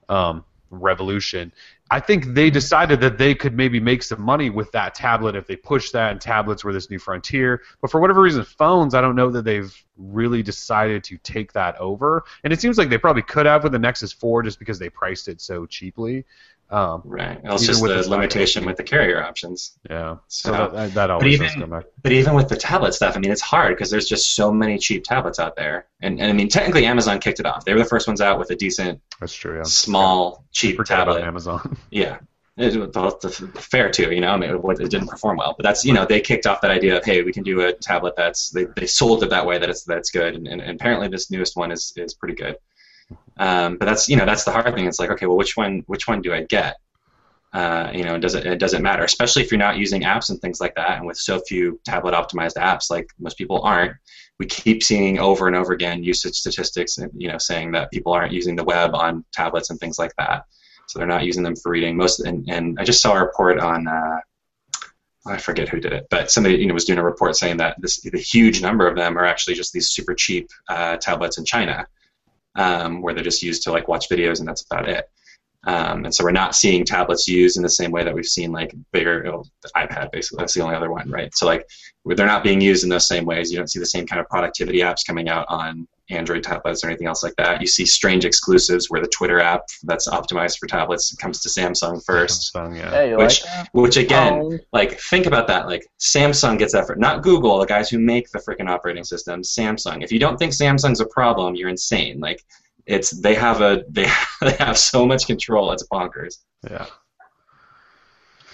um, revolution I think they decided that they could maybe make some money with that tablet if they push that, and tablets were this new frontier. But for whatever reason, phones, I don't know that they've really decided to take that over. And it seems like they probably could have with the Nexus 4 just because they priced it so cheaply. Um, Right. Well, it's just with the limitation with the carrier options. yeah. So, So that, that always even- does come back. but even with the tablet stuff, I mean, it's hard because there's just so many cheap tablets out there. And, and I mean, technically, Amazon kicked it off. They were the first ones out with a decent, That's true. Yeah. small, cheap Forget about tablet. Amazon. <laughs> Yeah. It, the, the, fair too, you know. I mean, it, it didn't perform well, but that's you know they kicked off that idea of hey, we can do a tablet that's they, they sold it that way that it's that's good, and, and, and apparently this newest one is, is pretty good. Um, but that's you know that's the hard thing. It's like okay, well which one which one do I get? Uh, you know, does it it doesn't matter, especially if you're not using apps and things like that, and with so few tablet optimized apps like most people aren't. We keep seeing over and over again usage statistics, and you know, saying that people aren't using the web on tablets and things like that so they're not using them for reading. Most and, and I just saw a report on uh, I forget who did it, but somebody you know was doing a report saying that this the huge number of them are actually just these super cheap uh, tablets in China, um, where they're just used to like watch videos and that's about it. Um, and so we're not seeing tablets used in the same way that we've seen like bigger you know, iPad basically. That's the only other one, right? So like they're not being used in those same ways. You don't see the same kind of productivity apps coming out on Android tablets or anything else like that. You see strange exclusives where the Twitter app that's optimized for tablets comes to Samsung first. Samsung, yeah. Hey, you Which- like that? Which again, Um, like think about that. Like Samsung gets effort, not Google, the guys who make the freaking operating system. Samsung. If you don't think Samsung's a problem, you're insane. Like it's they have a they <laughs> they have so much control. It's bonkers. Yeah.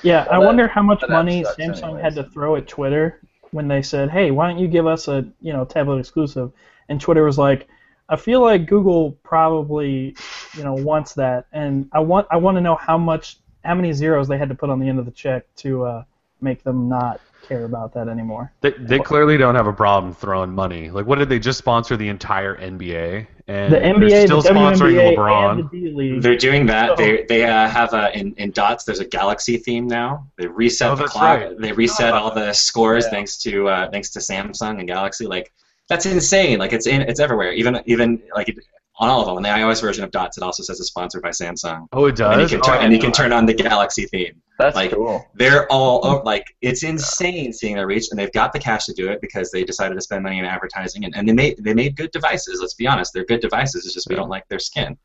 Yeah, I that- wonder how much money Samsung anyways. had to throw at Twitter when they said, "Hey, why don't you give us a you know tablet exclusive?" And Twitter was like, "I feel like Google probably you know wants that, and I want I want to know how much how many zeros they had to put on the end of the check to uh, make them not care about that anymore." They, they clearly don't have a problem throwing money. Like, what did they just sponsor the entire NBA? And The they're NBA, still the sponsoring WNBA, LeBron. and the They're doing that. So- They they uh, have a in, in dots. There's a galaxy theme now. They reset Oh, the clock. right. They reset all the scores Yeah. thanks to uh, thanks to Samsung and Galaxy. Like that's insane. Like it's in it's everywhere. Even even like it, on all of them. On the iOS version of Dots, it also says it's sponsored by Samsung. Oh, it does. Oh, and you can Oh, turn I and you can turn on the Galaxy theme. That's like- cool. They're all over, like it's insane seeing their reach, and they've got the cash to do it because they decided to spend money in advertising, and, and they made they made good devices. Let's be honest, they're good devices. It's just we don't like their skin,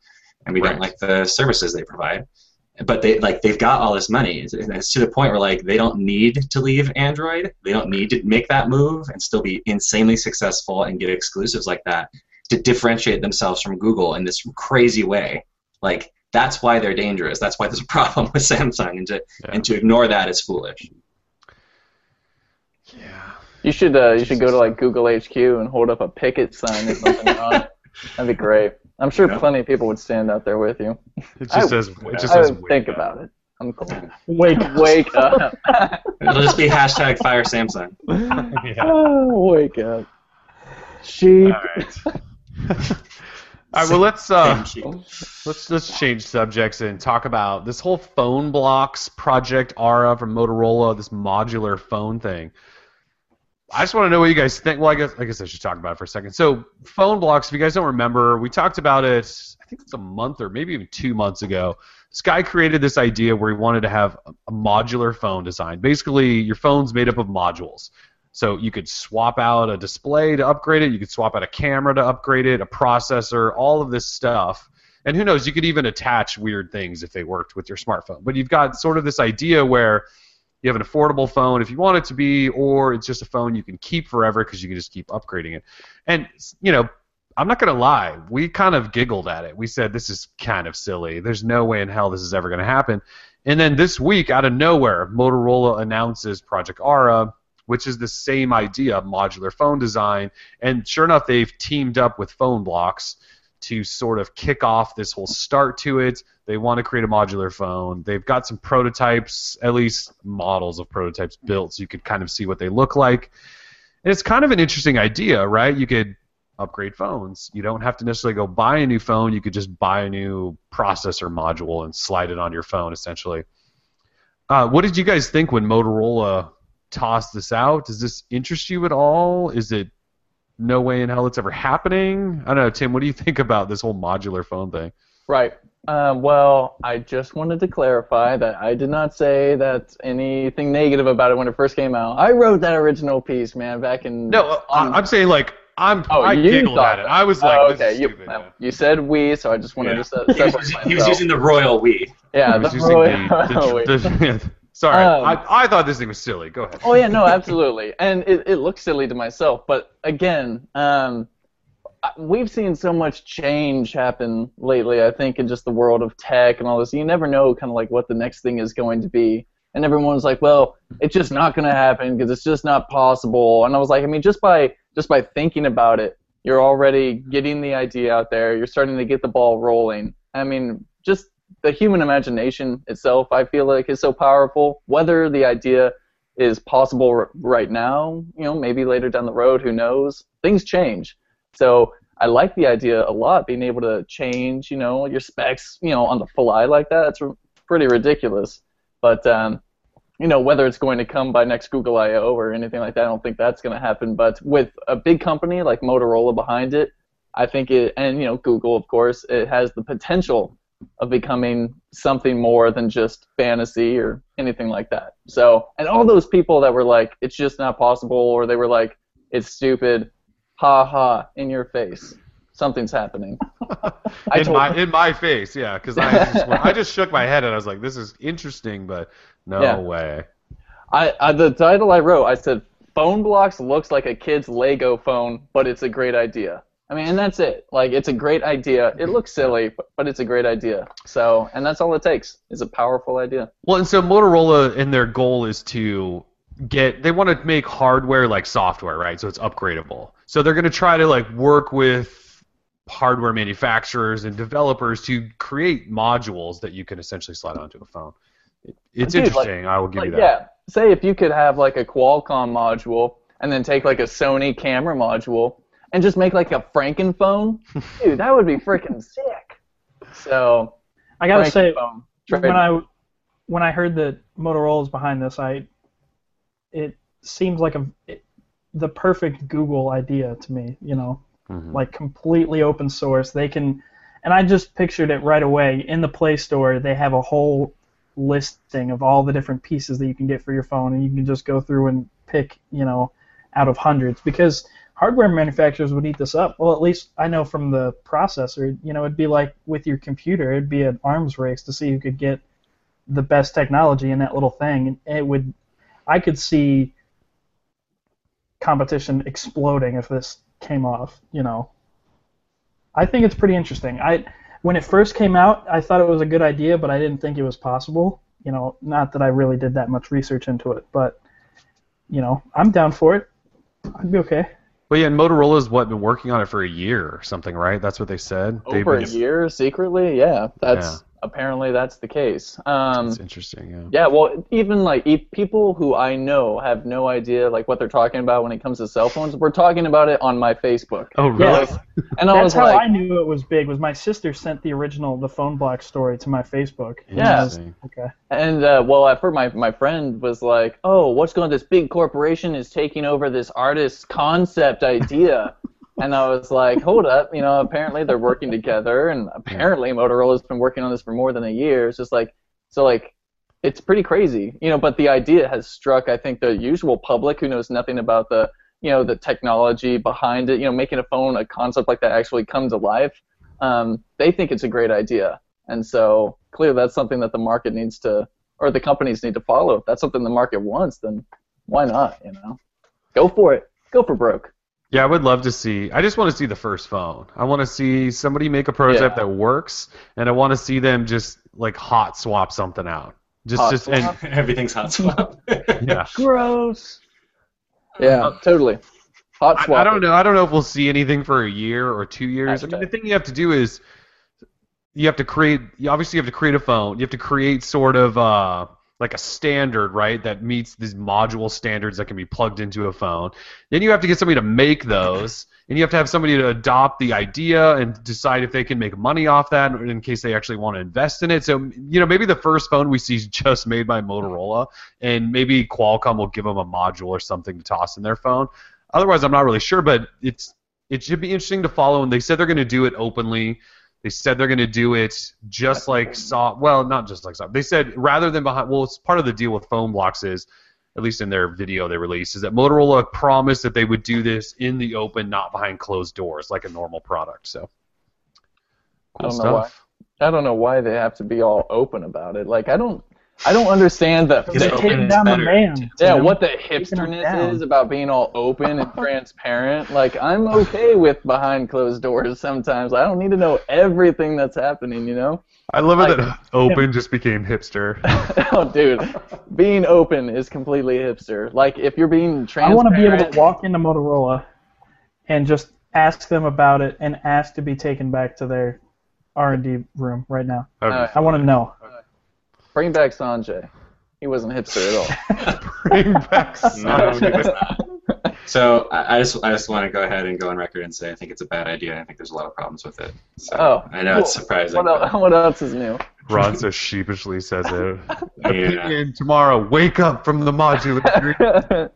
and we Right. don't like the services they provide. But they like they've got all this money, It's- and it's to the point where like they don't need to leave Android. They don't need to make that move and still be insanely successful and get exclusives like that to differentiate themselves from Google in this crazy way. Like that's why they're dangerous. That's why there's a <laughs> problem with Samsung, and to Yeah. and to ignore that is foolish. Yeah. You should uh, you should go to like Google HQ and hold up a picket sign or something on it. <laughs> That'd be great. I'm sure Yeah. plenty of people would stand out there with you. It just I- says. It just I says. would think about it. I'm cool. Wake Wake up. <laughs> It'll just be hashtag fire Samsung. yeah. <laughs> oh, wake up. Sheep. All right. All right. Well, let's uh, let's let's change subjects and talk about this whole Phonebloks project Ara from Motorola. This modular phone thing. I just want to know what you guys think. Well, I guess I guess I should talk about it for a second. So, Phonebloks. If you guys don't remember, we talked about it. I think it's a month or maybe even two months ago. Sky created this idea where he wanted to have a- a modular phone design. Basically, your phone's made up of modules. So you could swap out a display to upgrade it. You could swap out a camera to upgrade it, a processor, all of this stuff. And who knows, you could even attach weird things if they worked with your smartphone. But you've got sort of this idea where you have an affordable phone if you want it to be, or it's just a phone you can keep forever because you can just keep upgrading it. And you know, I'm not gonna lie, we kind of giggled at it. We said this is kind of silly. There's no way in hell this is ever gonna happen. And then this week, out of nowhere, Motorola announces Project Ara, which is the same idea, modular phone design. And sure enough, they've teamed up with Phonebloks to sort of kick off this whole start to it. They want to create a modular phone. They've got some prototypes, at least models of prototypes built, so you could kind of see what they look like. And it's kind of an interesting idea, right? You could upgrade phones. You don't have to necessarily go buy a new phone. You could just buy a new processor module and slide it on your phone, essentially. Uh, what did you guys think when Motorola tossed this out? Does this interest you at all? Is it no way in hell it's ever happening? I don't know, Tim. What do you think about this whole modular phone thing? Right. Um, well, I just wanted to clarify that I did not say that anything negative about it when it first came out. I wrote that original piece, man, back in. No, I, on- I'm saying like I'm. Oh, I you giggled thought at it. that. I was like, oh, this okay. is You, stupid. no, you said we, so I just wanted Yeah. to se- He was, using, he was using the royal we. yeah, the royal- the, the, <laughs> the- sorry, Um, I, I thought this thing was silly. Go ahead. Oh yeah, no, <laughs> absolutely, and it, it looks silly to myself, but again, um, we've seen so much change happen lately. I think in just the world of tech and all this, you never know kind of like what the next thing is going to be, and everyone's like, well, it's just not going to happen because it's just not possible. And I was like, I mean, just by just by thinking about it, you're already getting the idea out there. You're starting to get the ball rolling. I mean, just the human imagination itself, I feel like, is so powerful. Whether the idea is possible r- right now, you know, maybe later down the road, who knows? Things change. So I like the idea a lot, being able to change, you know, your specs, you know, on the fly like that. It's r- pretty ridiculous. But um, you know, whether it's going to come by next Google I/O or anything like that, I don't think that's going to happen. But with a big company like Motorola behind it, I think it, and you know, Google, of course, it has the potential of becoming something more than just fantasy or anything like that. So, and all those people that were like, it's just not possible, or they were like, it's stupid, ha ha, in your face, something's happening. <laughs> In my in my face, yeah, because I just, I just shook my head and I was like, this is interesting, but no Yeah. way. I, I the title I wrote, I said, "Phonebloks looks like a kid's Lego phone, but it's a great idea." I mean, and that's it. Like, it's a great idea. It mm-hmm. looks silly, but, but it's a great idea. So, and that's all it takes is a powerful idea. Well, and so Motorola and their goal is to get they want to make hardware like software, right? So it's upgradable. So they're going to try to like work with hardware manufacturers and developers to create modules that you can essentially slide onto a phone. It's Dude, like- interesting. I will give you that. yeah, say if you could have like a Qualcomm module and then take like a Sony camera module and just make like a Frankenphone, dude, that would be freaking <laughs> sick. So, I gotta say, when. I when I heard that Motorola's behind this, I it seems like a it, the perfect Google idea to me. You know, Mhm. like completely open source. They can, and I just pictured it right away in the Play Store. They have a whole listing of all the different pieces that you can get for your phone, and you can just go through and pick, you know, out of hundreds because hardware manufacturers would eat this up. Well, at least I know from the processor, you know, it'd be like with your computer, it'd be an arms race to see who could get the best technology in that little thing. And it would, I could see competition exploding if this came off, you know. I think it's pretty interesting. I when it first came out, I thought it was a good idea, but I didn't think it was possible. You know, not that I really did that much research into it, but you know, I'm down for it. I'd be okay. Well, yeah, and Motorola's what been working on it for a year or something, right? That's what they said. Over a year secretly, yeah, that's. Apparently that's the case. Um, It's interesting. Yeah. Yeah, well, even like e- people who I know have no idea like what they're talking about when it comes to cell phones. We're talking about it on my Facebook, Oh, really? Yes. and I That's was how like, I knew it was big. Was my sister sent the original the phone block story to my Facebook. Yeah. Okay. and uh, well, at first my my friend was like, "Oh, what's going? On? This big corporation is taking over this artist's concept idea." <laughs> And I was like, hold up, you know, apparently they're working together, and apparently Motorola's been working on this for more than a year. It's just like, so like, it's pretty crazy, you know. But the idea has struck, I think, the usual public who knows nothing about the, you know, the technology behind it. You know, making a phone a concept like that actually come to life. Um, they think it's a great idea, and so clearly that's something that the market needs to, or the companies need to follow. If that's something the market wants, then why not? You know, go for it. Go for broke. Yeah, I would love to see. I just want to see the first phone. I want to see somebody make a prototype Yeah. that works, and I want to see them just like hot swap something out. Just, Hot just, and swap? <laughs> Everything's hot swap. <laughs> yeah. Gross. Yeah, totally. Hot swap. I don't know. I don't know if we'll see anything for a year or two years. I mean, the thing you have to do is you have to create. You obviously have to create a phone. You have to create sort of uh, like a standard, right, that meets these module standards that can be plugged into a phone. Then you have to get somebody to make those, and you have to have somebody to adopt the idea and decide if they can make money off that in case they actually want to invest in it. So, you know, maybe the first phone we see is just made by Motorola, and maybe Qualcomm will give them a module or something to toss in their phone. Otherwise, I'm not really sure, but it's it should be interesting to follow. And they said they're going to do it openly. They said they're going to do it just like soft. Well, not just like soft. They said rather than behind. Well, it's part of the deal with Phonebloks is, at least in their video they released, is that Motorola promised that they would do this in the open, not behind closed doors, like a normal product. So, I cool don't know why. stuff. I don't know why they have to be all open about it. Like I don't I don't understand the, Because the taking down the man. yeah, what the Taking them hipsterness is about being all open and transparent. Like I'm okay with behind closed doors sometimes. I don't need to know everything that's happening, you know? I love it Like- that <laughs> open just became hipster. <laughs> oh dude, being open is completely hipster. Like if you're being transparent I want to be able to walk into Motorola and just ask them about it and ask to be taken back to their R&D room right now. That'd be Uh, I want to know. Bring back Sanjay. He wasn't hipster at all. <laughs> Bring back No, Sanjay. was not. So I, I just I just want to go ahead and go on record and say I think it's a bad idea. I think there's a lot of problems with it. So Oh, I know it's surprising. What, el- what else is new? Ron so sheepishly says it. but- <laughs> yeah. Tomorrow. Wake up from the modular.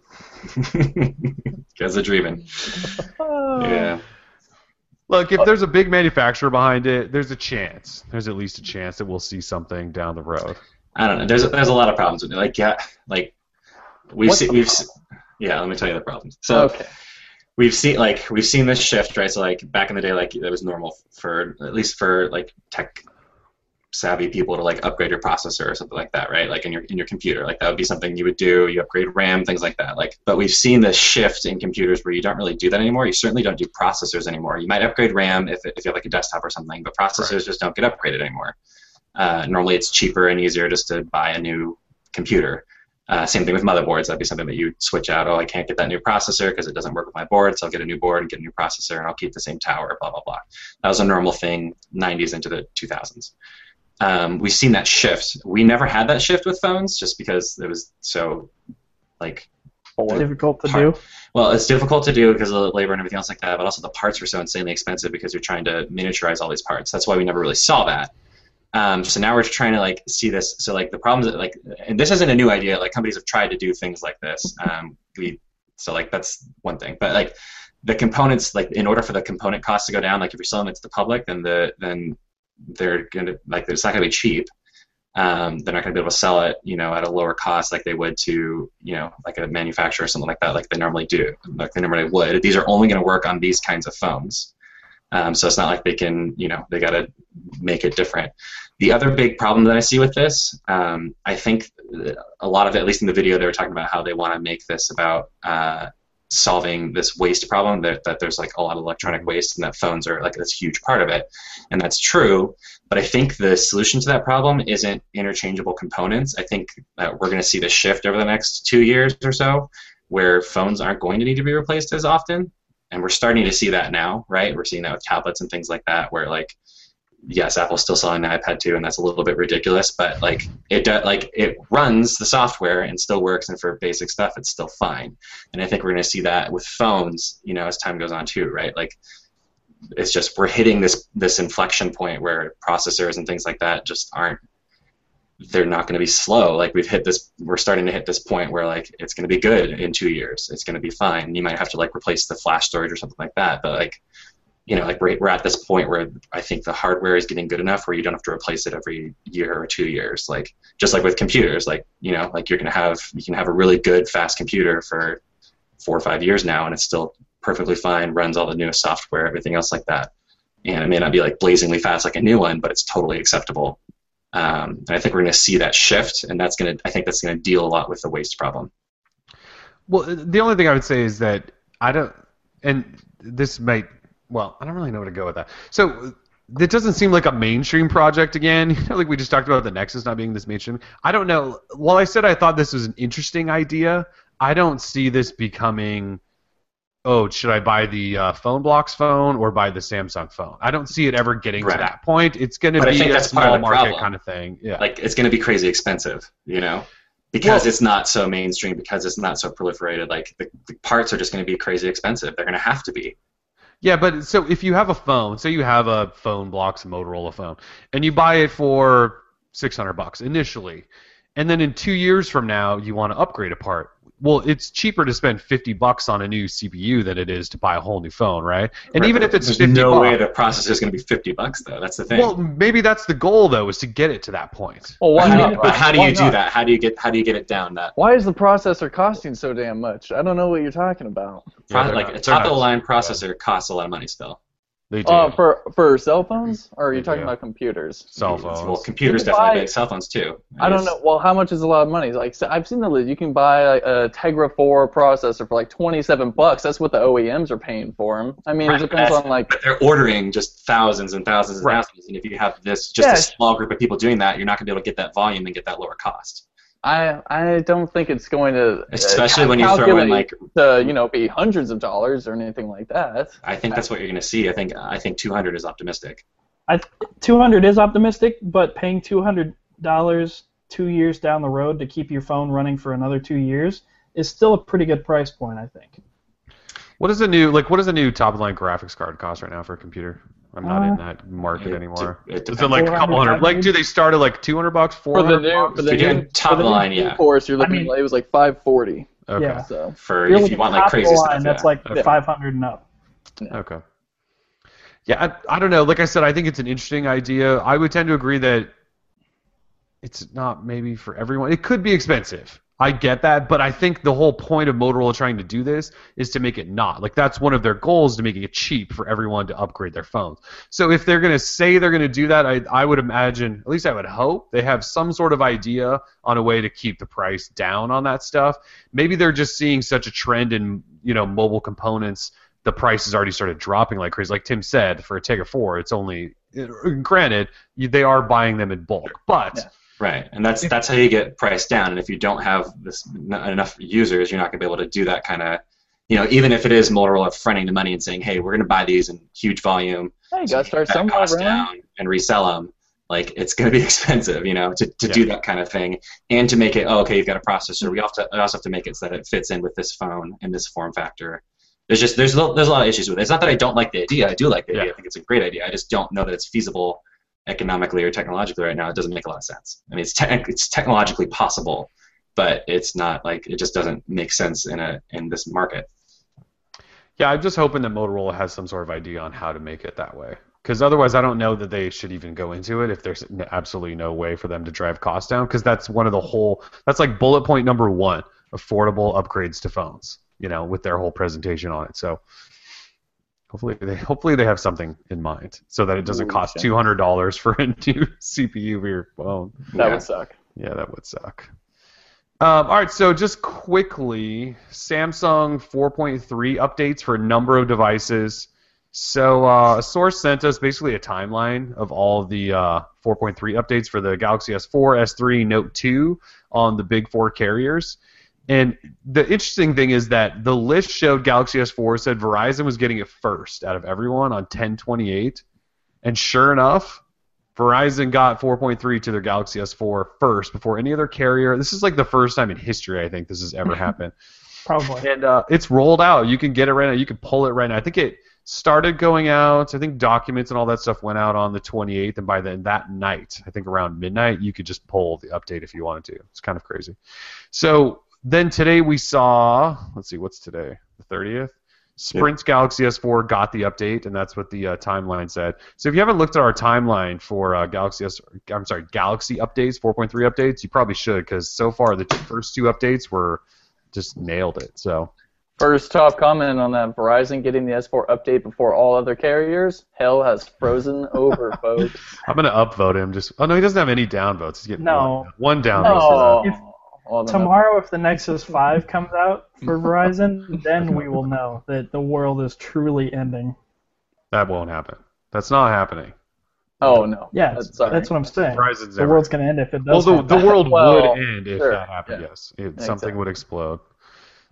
<laughs> dream. Guys are dreaming. Oh. Yeah. Look, if there's a big manufacturer behind it, there's a chance. There's at least a chance that we'll see something down the road. I don't know. There's there's a lot of problems with it. Like yeah, like we've What's seen we've se- yeah. Let me tell you the problems. So okay. we've seen like we've seen this shift, right? So like back in the day, like it was normal for at least for like tech savvy people to like upgrade your processor or something like that, right? Like in your in your computer, like that would be something you would do. You upgrade RAM, things like that. Like, but we've seen this shift in computers where you don't really do that anymore. You certainly don't do processors anymore. You might upgrade RAM if if you have like a desktop or something, but processors just don't get upgraded anymore. Uh, normally, it's cheaper and easier just to buy a new computer. Uh, same thing with motherboards. That'd be something that you switch out. Oh, I can't get that new processor because it doesn't work with my board, so I'll get a new board and get a new processor, and I'll keep the same tower. Blah blah blah. That was a normal thing, 90s into the 2000s. Um, we've seen that shift. We never had that shift with phones, just because it was so, like, Difficult to Hard. do. well, it's difficult to do because of the labor and everything else like that. But also the parts were so insanely expensive because you're trying to miniaturize all these parts. That's why we never really saw that. Um, so now we're trying to like see this. So like the problems that like, and this isn't a new idea. Like companies have tried to do things like this. Um, we so like that's one thing. But like the components, like in order for the component costs to go down, like if you're selling it to the public, then the then they're gonna like it's not gonna be cheap. Um, they're not going to be able to sell it, you know, at a lower cost like they would to, you know, like a manufacturer or something like that, like they normally do, like they normally would. These are only going to work on these kinds of phones. Um, so it's not like they can, you know, they got to make it different. The other big problem that I see with this, um, I think a lot of it, at least in the video, they were talking about how they want to make this about uh, solving this waste problem. That, that there's like a lot of electronic waste, and that phones are like this huge part of it, and that's true. But I think the solution to that problem isn't interchangeable components. I think that we're going to see the shift over the next two years or so, where phones aren't going to need to be replaced as often, and we're starting to see that now, right? We're seeing that with tablets and things like that, where like yes, Apple's still selling the iPad 2, and that's a little bit ridiculous, but like it does, like it runs the software and still works, and for basic stuff, it's still fine. And I think we're going to see that with phones, you know, as time goes on too, right? Like it's just we're hitting this this inflection point where processors and things like that just aren't they're not going to be slow like we've hit this we're starting to hit this point where like it's going to be good in two years it's going to be fine you might have to like replace the flash storage or something like that but like you know like we're, we're at this point where i think the hardware is getting good enough where you don't have to replace it every year or two years. Like just like with computers like you know like you're to have you can have a really good fast computer for four or five years now and it's still perfectly fine runs all the newest software everything else like that. And it may not be like blazingly fast like a new one but it's totally acceptable. Um, and i think we're going to see that shift and that's going to i think that's going to deal a lot with the waste problem. Well, the only thing I would say is that I don't, and this might, well, I don't really know where to go with that. So it doesn't seem like a mainstream project again. <laughs> You know, like we just talked about the Nexus not being this mainstream. I don't know. While I said I thought this was an interesting idea, I don't see this becoming. Oh, should I buy the uh, Phonebloks phone or buy the Samsung phone? I don't see it ever getting Right. to that point. It's going to be a that's part of small market problem. kind of thing. Yeah. like it's going to be crazy expensive you know because Well- it's not so mainstream because it's not so proliferated like the, the parts are just going to be crazy expensive they're going to have to be Yeah, but so if you have a phone, say you have a Phonebloks a Motorola phone, and you buy it for six hundred bucks initially, and then in two years from now you want to upgrade a part. Well, it's cheaper to spend fifty bucks on a new CPU than it is to buy a whole new phone, right? And Right, even if it's there's fifty no bucks, way the processor is going to be 50 bucks though. That's the thing. well, maybe that's the goal though, is to get it to that point. Well, why How do not? you- but how do you do that? How do you get how do you get it down that Why is the processor costing so damn much? I don't know what you're talking about. Yeah, Pro- like not- a top of the line processor costs a lot of money still. They do. Uh, for for cell phones, or are you talking do. about computers? Cell phones. Well, phones. computers You can definitely, buy- cell phones too. I don't know. Well, how much is a lot of money? Like so I've seen the list. You can buy like, a Tegra 4 processor for like 27 bucks. That's what the OEMs are paying for them. I mean, Right, it depends on like. But they're ordering just thousands and thousands and Right. thousands, and if you have this just Yeah. a small group of people doing that, you're not going to be able to get that volume and get that lower cost. I I don't think it's going to uh, Especially when you throw in like, to you know be hundreds of dollars or anything like that. I think that's what you're going to see. I think I think 200 is optimistic. I, 200 is optimistic, but paying $200 two years down the road to keep your phone running for another two years is still a pretty good price point, I think. What is a new like? What is does a new top line graphics card cost right now for a computer? I'm not in Uh, that market It- anymore. it Is it depends. like a couple hundred? Like, do they start at like 200 bucks, For the new bucks? for the If new top for the of the new line, yeah. Force, you're I looking mean- like it was like 540. Okay. Yeah. So For if you want like top of the crazy line, stuff, That's yeah. like Okay. 500 and up. Okay. Yeah, I, I don't know. Like I said, I think it's an interesting idea. I would tend to agree that it's not maybe for everyone. It could be expensive. I get that, but I think the whole point of Motorola trying to do this is to make it not. Like that's one of their goals to make it cheap for everyone to upgrade their phones. So if they're going to say they're going to do that, I, I would imagine, at least I would hope, they have some sort of idea on a way to keep the price down on that stuff. Maybe they're just seeing such a trend in, you know, mobile components the price has already started dropping like crazy. Like Tim said, for a Tegra 4, it's only granted they are buying them in bulk, but Yeah. Right, and that's that's how you get priced down. And if you don't have this n- enough users, you're not going to be able to do that kind of, you know, even if it is Motorola fronting the money and saying, "Hey, we're going to buy these in huge volume, hey, you so gotta start that somewhere, cost bro. down and resell them." Like it's going to be <laughs> expensive, you know, to, to do that kind of thing, and to make it. Oh, okay, you've got a processor. We have to also have to make it so that it fits in with this phone and this form factor. There's just there's a, there's a lot of issues with it. It's not that I don't like the idea. I do like the Yeah. idea. I think it's a great idea. I just don't know that it's feasible economically or technologically right now. It doesn't make a lot of sense. I mean, it's te- it's technologically possible, but it's not like it just doesn't make sense in a in this market. yeah, I'm just hoping that Motorola has some sort of idea on how to make it that way. Because otherwise, I don't know that they should even go into it if there's absolutely no way for them to drive costs down. Because that's one of the whole. That's like bullet point number one: affordable upgrades to phones. You know, with their whole presentation on it. So hopefully, they hopefully they have something in mind so that it doesn't cost two hundred dollars for a new <laughs> CPU for your phone. That Yeah. would suck. Yeah, that would suck. Um, all right, so just quickly, Samsung 4.3 updates for a number of devices. So uh, a source sent us basically a timeline of all the uh, 4.3 updates for the Galaxy S4, S3, Note 2 on the big four carriers. And the interesting thing is that the list showed Galaxy S4 said Verizon was getting it first out of everyone on 1028. And sure enough, Verizon got 4.3 to their Galaxy S4 first before any other carrier. This is like the first time in history I think this has ever <laughs> happened. Probably. And uh, it's rolled out. You can get it right now. You can pull it right now. I think it started going out. I think documents and all that stuff went out on the 28th, and by then that night, I think around midnight, you could just pull the update if you wanted to. It's kind of crazy. So then today we saw. Let's see, what's today? The 30th. Sprint's Galaxy S4 got the update, and that's what the uh, timeline said. So if you haven't looked at our timeline for uh, Galaxy S, I'm sorry, Galaxy updates, 4.3 updates, you probably should because so far the first two updates were just nailed it. So First top comment on that Verizon getting the S4 update before all other carriers. Hell has frozen <laughs> over, folks. I'm gonna upvote him. Just oh no, he doesn't have any downvotes. He's getting No. one, one downvote. Oh, for If- well, then Tomorrow, if the Nexus 5 <laughs> comes out for Verizon, then we will know that the world is truly ending. that. That won't happen. That's not happening. Oh no. Yeah, That's, that's, what I'm saying. Verizon's The never. world's going to end if it well, does. the, the world <laughs> Well, would end if sure, that happened. yeah. Yes, it, Yeah, something would explode.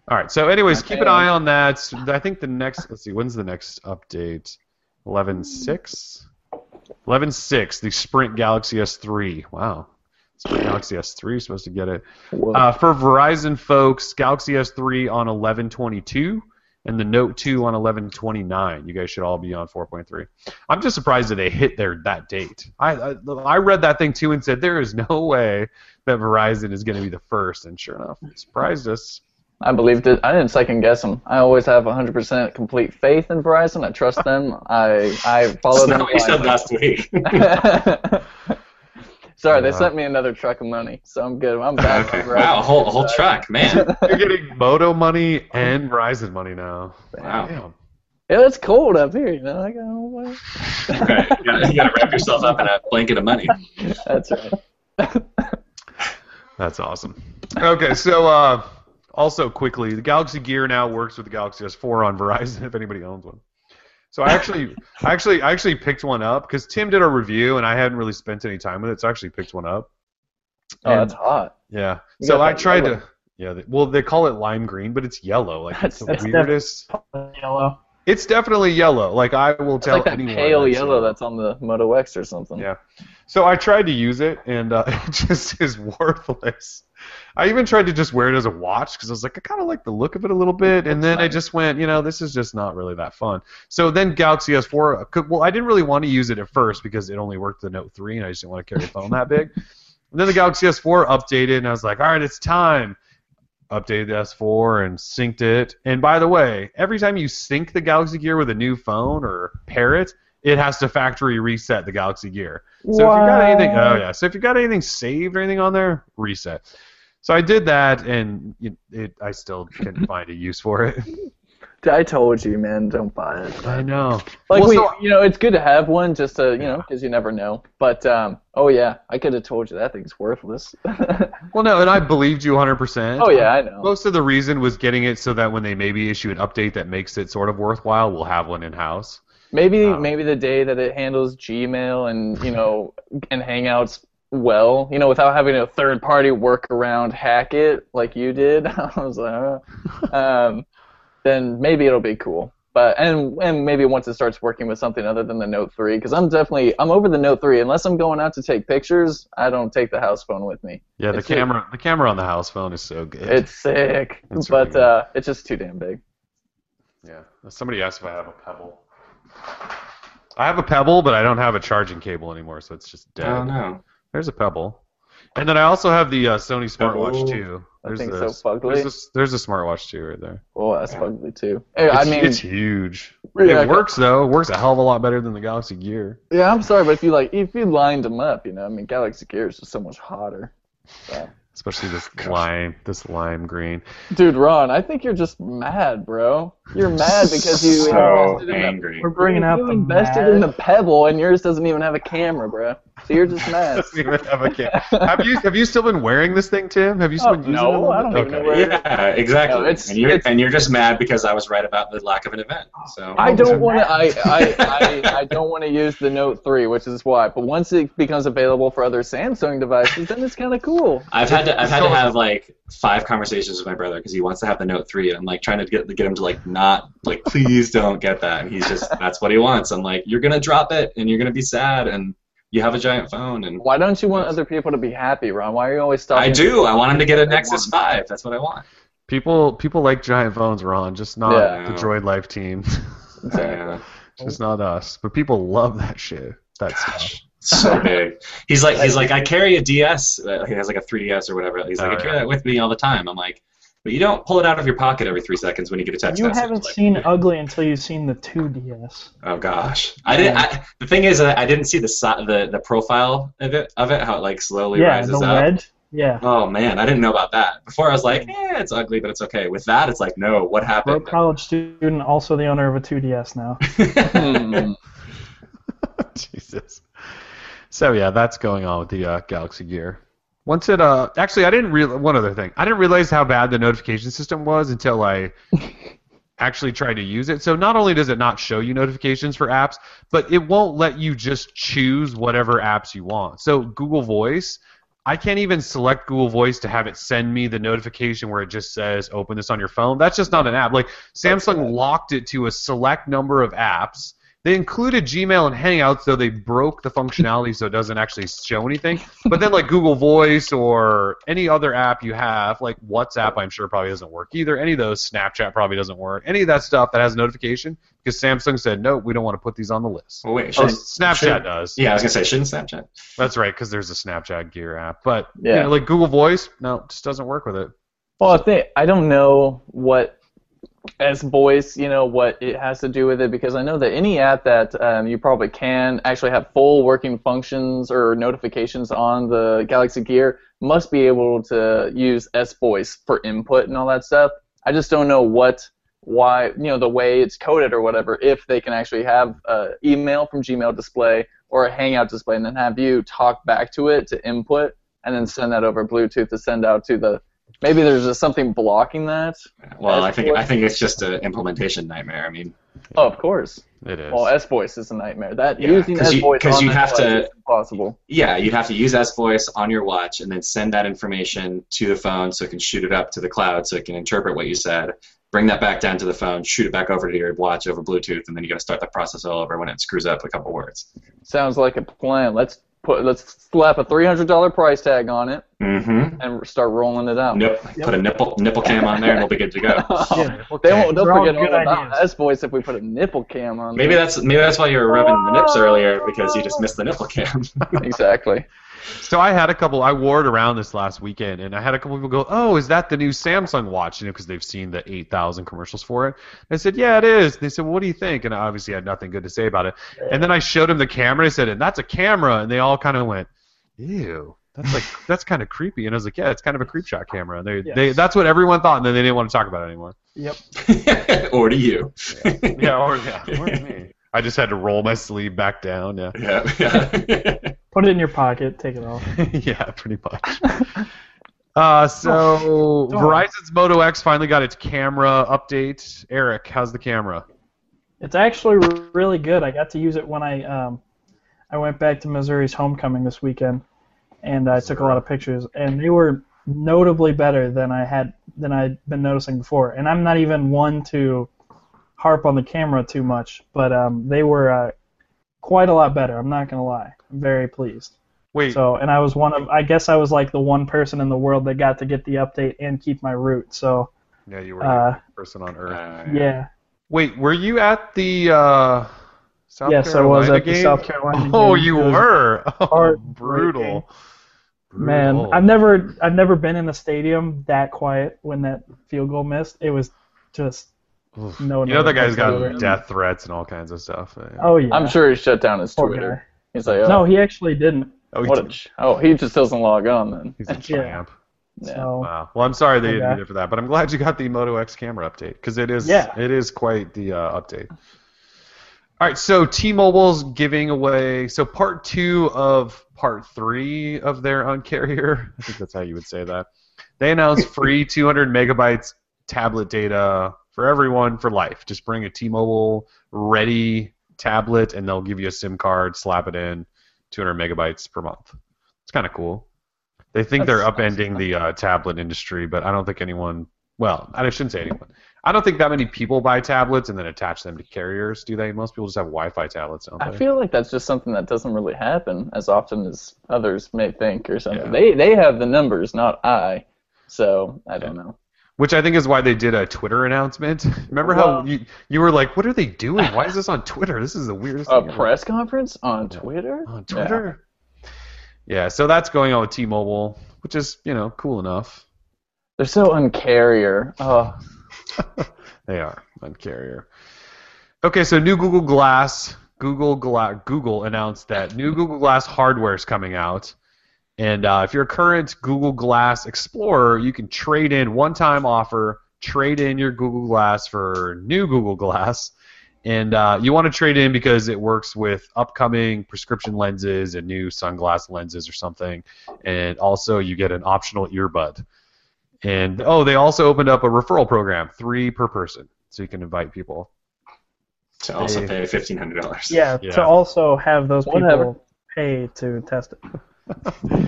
All right. So, anyways, keep an eye on that. I think the next. Let's see. When's the next update? 11.6? 11.6, the Sprint Galaxy S3. Wow. Sprint Galaxy S3 is supposed to get it. Uh, for Verizon folks, Galaxy S3 on 1122 and the Note 2 on 1129. You guys should all be on 4.3. I'm just surprised that they hit their that date. I, I I read that thing too and said there is no way that Verizon is going to be the first, and sure enough, it surprised us. I believed it. I didn't second guess them. I always have 100% complete faith in Verizon. I trust them. I I follow That's them. not what you said last week. <laughs> <laughs> Sorry, they sent me another truck of money, so I'm good. I'm back. <laughs> okay. on Verizon. Wow, a whole, whole truck, man. <laughs> You're getting Moto money and Verizon money now. Wow. Damn. Yeah, it's cold up here. You know, I got all my- Right. You, gotta, you gotta wrap yourself up in a blanket of money. <laughs> That's right. That's awesome. Okay, so uh, also quickly, the Galaxy Gear now works with the Galaxy S4 on Verizon if anybody owns one. So I actually, I actually, I actually picked one up because Tim did a review and I hadn't really spent any time with it, so I actually picked one up. Oh, And- that's hot. yeah. You So I tried yellow. to. Yeah. They, well, they call it lime green, but it's yellow. Like it's the That's- that's weirdest. Yellow. It's definitely yellow. Like I will It's tell like that pale that's yellow that's on the Moto X or something. Yeah. So I tried to use it, and uh, <laughs> it just is worthless. I even tried to just wear it as a watch because I was like, I kind of like the look of it a little bit, and then I just went, you know, this is just not really that fun. So then Galaxy S4, uh, could- well, I didn't really want to use it at first because it only worked the Note 3, and I just didn't want to carry a phone that big. And then the Galaxy S4 updated, and I was like, all right, it's time. Updated the S4 and synced it. And by the way, every time you sync the Galaxy Gear with a new phone or pair it, it has to factory reset the Galaxy Gear. So if you got anything, oh yeah. So if you got anything saved or anything on there, reset. So I did that, and it, it I still couldn't <laughs> find a use for it. I told you, man, don't buy it. I know. Like Well, we, so- you know, it's good to have one just to, you know, because you never know. But um, oh yeah, I could have told you that thing's worthless. <laughs> Well, no, and I believed you 100%. oh yeah, I know. Most of the reason was getting it so that when they maybe issue an update that makes it sort of worthwhile, we'll have one in house. Maybe Um, maybe the day that it handles Gmail and you know and Hangouts well, you know, without having a third party workaround hack it like you did. <laughs> I was like, uh, <laughs> um, then maybe it'll be cool. But and and maybe once it starts working with something other than the Note 3, because I'm definitely I'm over the Note 3. Unless I'm going out to take pictures, I don't take the house phone with me. Yeah, the It's a- camera, the camera on the house phone is so good. It's sick, <laughs> It's but really uh, it's just too damn big. yeah. Somebody asked if I have a Pebble. I have a Pebble, but I don't have a charging cable anymore, so it's just dead. Oh no. There's a Pebble. And then I also have the uh, Sony smartwatch Pebble. too. That There's thing's the- so fugly. There's a, there's a smartwatch too right there. Oh, that's ugly too. Hey, I It's, mean, it's huge. Yeah, it works though. It works a hell of a lot better than the Galaxy Gear. Yeah, I'm sorry, but if you like, if you lined them up, you know, I mean, Galaxy Gear is just so much hotter. So. Especially this lime, this lime green. Dude, Ron, I think you're just mad, bro. You're mad because you So invested in the, angry. We're bringing out you the invested in the Pebble, and yours doesn't even have a camera, bro. So you're just mad. <laughs> Doesn't even have a cam- have you have you still been wearing this thing, Tim? Have you still Oh, been using no, it? a little I don't bit? even know Okay. where- Yeah, exactly. No, it's- and you're it's- and you're just mad because I was right about the lack of an event. So I oh, don't want to. I, I, I, <laughs> I don't want to use the Note 3, which is why. But once it becomes available for other Samsung devices, then it's kind of cool. I've had to I've had to have like five conversations with my brother because he wants to have the Note 3 and I'm like trying to get get him to like not like please don't get that and he's just that's what he wants. I'm like you're gonna drop it and you're gonna be sad and you have a giant phone and Why don't you want other people to be happy, Ron? Why are you always stopping? I do. I want him to get a Nexus 5. That's what I want. People people like giant phones, Ron, just not Yeah. the Droid Life team. Yeah. <laughs> just not us. But people love that shit. That stuff. So <laughs> big. He's like he's like I carry a DS. Uh, he has like a 3DS or whatever. He's like Oh, I carry yeah. that with me all the time. I'm like, but you don't pull it out of your pocket every three seconds when you get a text You message. haven't Like, seen Ugly until you've seen the 2DS. Oh gosh, I didn't. I, the thing is, I I didn't see the the the profile of it of it how it like slowly yeah, rises the up. red. Yeah. Oh man, I didn't know about that. Before I was like, eh, it's ugly, but it's okay. With that, it's like, no, what happened? Broke college student, also the owner of a 2DS now. <laughs> Hmm. <laughs> Jesus. So yeah, that's going on with the uh, Galaxy Gear. Once it uh actually I didn't real one other thing. I didn't realize how bad the notification system was until I <laughs> actually tried to use it. So not only does it not show you notifications for apps, but it won't let you just choose whatever apps you want. So Google Voice, I can't even select Google Voice to have it send me the notification where it just says open this on your phone. That's just not an app. Like Samsung locked it to a select number of apps. They included Gmail and Hangouts, though they broke the functionality so it doesn't actually show anything. But then, like Google Voice or any other app you have, like WhatsApp, I'm sure probably doesn't work either. Any of those, Snapchat probably doesn't work. Any of that stuff that has notification, because Samsung said, no, we don't want to put these on the list. well, wait, Oh, shouldn't, Snapchat should- does. Yeah, I was gonna say, shouldn't Snapchat? That's right, because there's a Snapchat Gear app. But you Yeah. know, like Google Voice, no, just doesn't work with it. Well, I think I don't know what S voice, you know, what it has to do with it because I know that any app that um, you probably can actually have full working functions or notifications on the Galaxy Gear must be able to use S voice for input and all that stuff. I just don't know what, why, you know, the way it's coded or whatever. If they can actually have uh, email from Gmail display or a Hangout display and then have you talk back to it to input and then send that over Bluetooth to send out to the Maybe there's just something blocking that. Well, I S think voice? I think it's just an implementation nightmare. I mean, Oh, of course. It is. Well, S voice is a nightmare. That Yeah, using 'cause S you- voice 'cause on you that have device to- is impossible. yeah, you'd have to use S Voice on your watch and then send that information to the phone so it can shoot it up to the cloud so it can interpret what you said, bring that back down to the phone, shoot it back over to your watch over Bluetooth, and then you got to start the process all over when it screws up a couple words. Sounds like a plan. Let's put let's slap a three hundred dollar price tag on it Mm-hmm. and start rolling it out. Nope. Put a nipple nipple cam on there and we'll be good to go. <laughs> Yeah. they won't. They'll They're all forget all good about ideas. S voice if we put a nipple cam on. Maybe there. that's maybe that's why you were rubbing the nips earlier because you just missed the nipple cam. exactly. <laughs> So I had a couple. I wore it around this last weekend, and I had a couple people go, "Oh, is that the new Samsung watch?" You know, because they've seen the 8,000 commercials for it. I said, "Yeah, it is." They said, well, "What do you think?" And I obviously had nothing good to say about it. And then I showed them the camera. I said, "And that's a camera," and they all kind of went, "Ew." That's like <laughs> that's kind of creepy, and I was like, "Yeah, it's kind of a creep shot camera." And they, Yes. they that's what everyone thought, and then they didn't want to talk about it anymore. Yep. <laughs> or to you. Yeah, or yeah, or me. I just had to roll my sleeve back down. Yeah, <laughs> Yeah. yeah. Put it in your pocket. Take it off. <laughs> yeah, pretty much. Uh, so <laughs> Don't. Verizon's Moto X finally got its camera update. Eric, how's the camera? It's actually really good. I got to use it when I um, I went back to Missouri's homecoming this weekend, and I took a lot of pictures, and they were notably better than I had than I'd been noticing before. And I'm not even one to harp on the camera too much, but um, they were uh, quite a lot better. I'm not gonna lie. I'm very pleased. Wait, So, and I was one of, I guess I was like the one person in the world that got to get the update and keep my root. So, yeah, you were uh, the person on Earth. Uh, yeah, Wait, were you at the uh, South yes, I Carolina was at game? the South Carolina. <laughs> Oh, game. you were. <laughs> Oh, heartbreaking. brutal. Man, I've never, I've never been in a stadium that quiet when that field goal missed. It was just Oof. no. You know that guy's got whatsoever. death threats and all kinds of stuff. Oh yeah. I'm sure he shut down his Poor Twitter. guy. He's like, oh, No, he actually didn't. Oh, what a he's, ch- oh, he just doesn't log on then. he's a <laughs> Yeah. champ. Yeah. So Wow. Well, I'm sorry they Okay. didn't do it for that, but I'm glad you got the Moto X camera update because it is Yeah. it is quite the uh, update. All right, so T-Mobile's giving away so part two of part three of their Uncarrier. <laughs> I think that's how you would say that. They announced free 200 megabytes tablet data for everyone for life. Just bring a T-Mobile ready tablet, and they'll give you a SIM card, slap it in, 200 megabytes per month. It's kind of cool. They think they're That's upending the uh, tablet industry, but I don't think anyone. Well, I shouldn't say anyone. I don't think that many people buy tablets and then attach them to carriers, do they? Most people just have Wi-Fi tablets, don't I feel like that's just something that doesn't really happen as often as others may think or something. Yeah. They they have the numbers, not I. So I don't know. Which I think is why they did a Twitter announcement. <laughs> Remember how Well- you, you were like, "What are they doing? Why is this on Twitter? This is the weirdest A thing ever." press conference on Twitter? on Twitter." Yeah. so that's going on with T-Mobile, which is you know cool enough. They're so uncarrier. Oh, <laughs> They are uncarrier. Okay, so new Google Glass. Google Gla- Google announced that new Google Glass hardware is coming out, and uh, if you're a current Google Glass Explorer, you can trade in one-time offer. Trade in your Google Glass for new Google Glass, and uh, you want to trade in because it works with upcoming prescription lenses and new sunglass lenses or something, and also you get an optional earbud. And oh, they also opened up a referral program, three per person, so you can invite people. To also Hey. pay fifteen hundred dollars. yeah, Yeah. to also have those people Whatever. pay to test it.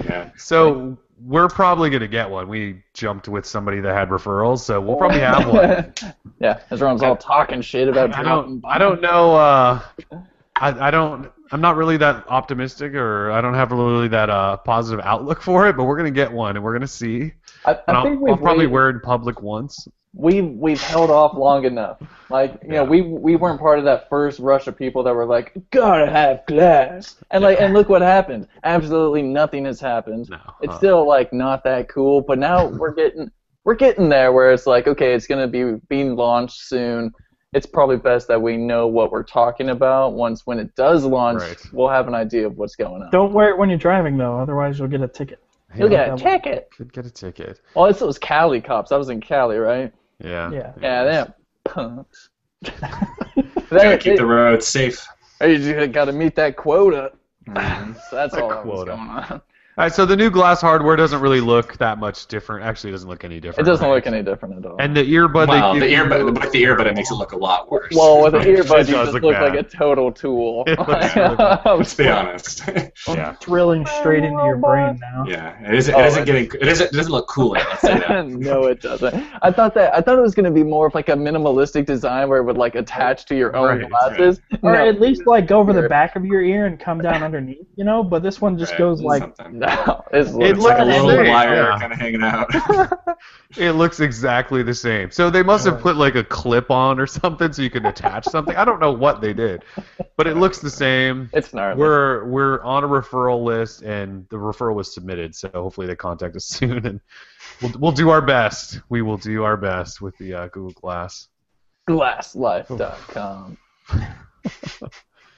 Yeah. <laughs> So we're probably gonna get one. We jumped with somebody that had referrals, so we'll probably <laughs> have one. yeah, everyone's all talking shit about I don't. I don't know. Uh, I, I don't. I'm not really that optimistic, or I don't have really that uh, positive outlook for it. But we're gonna get one, and we're gonna see. I, And I I'll, think we've I'll probably waited- wear it in public once. We we've held off long enough. Like you know, we we weren't part of that first rush of people that were like, gotta have glass, and like, and look what happened. Absolutely nothing has happened. No. It's uh, still like not that cool, but now <laughs> we're getting we're getting there where it's like, okay, it's gonna be being launched soon. It's probably best that we know what we're talking about. Once when it does launch, Right. we'll have an idea of what's going on. Don't wear it when you're driving though, otherwise you'll get a ticket. You'll Yeah, get a ticket. Could get a ticket. Well, it's those Cali cops. I was in Cali, right? Yeah. Yeah. Yeah, they're punks. <laughs> Gotta they, keep the roads safe. they, you got to meet that quota. Mhm. So <laughs> that's A all that was going on. All right, so the new glass hardware doesn't really look that much different. Actually, it doesn't look any different. It doesn't right? look any different at all. And the earbud. Well, they the give earbud, you- with the earbud, it makes it look a lot worse. well, with an <laughs> It earbud, you just look look like a total tool. <laughs> It looks really bad. <laughs> let's be honest. Yeah. Thrilling straight into your brain now. yeah, it oh, isn't. Oh, It isn't it's- getting. It isn't. It doesn't look cool. Let's say that. no, it doesn't. I thought that I thought it was going to be more of like a minimalistic design where it would like attach to your own Right, glasses. Or No, at least like go over the back of your ear and come down underneath, you know. But this one just Right, goes like something. No, <laughs> it's, It It's like a looks little the same, wire yeah. kind of hanging out. <laughs> It looks exactly the same. So they must have put like a clip on or something so you can attach something. I don't know what they did, but it looks the same. it's gnarly. We're we're on a referral list, and the referral was submitted. So hopefully they contact us <laughs> soon, and we'll we'll do our best. We will do our best with the uh, Google Glass. Glasslife.com.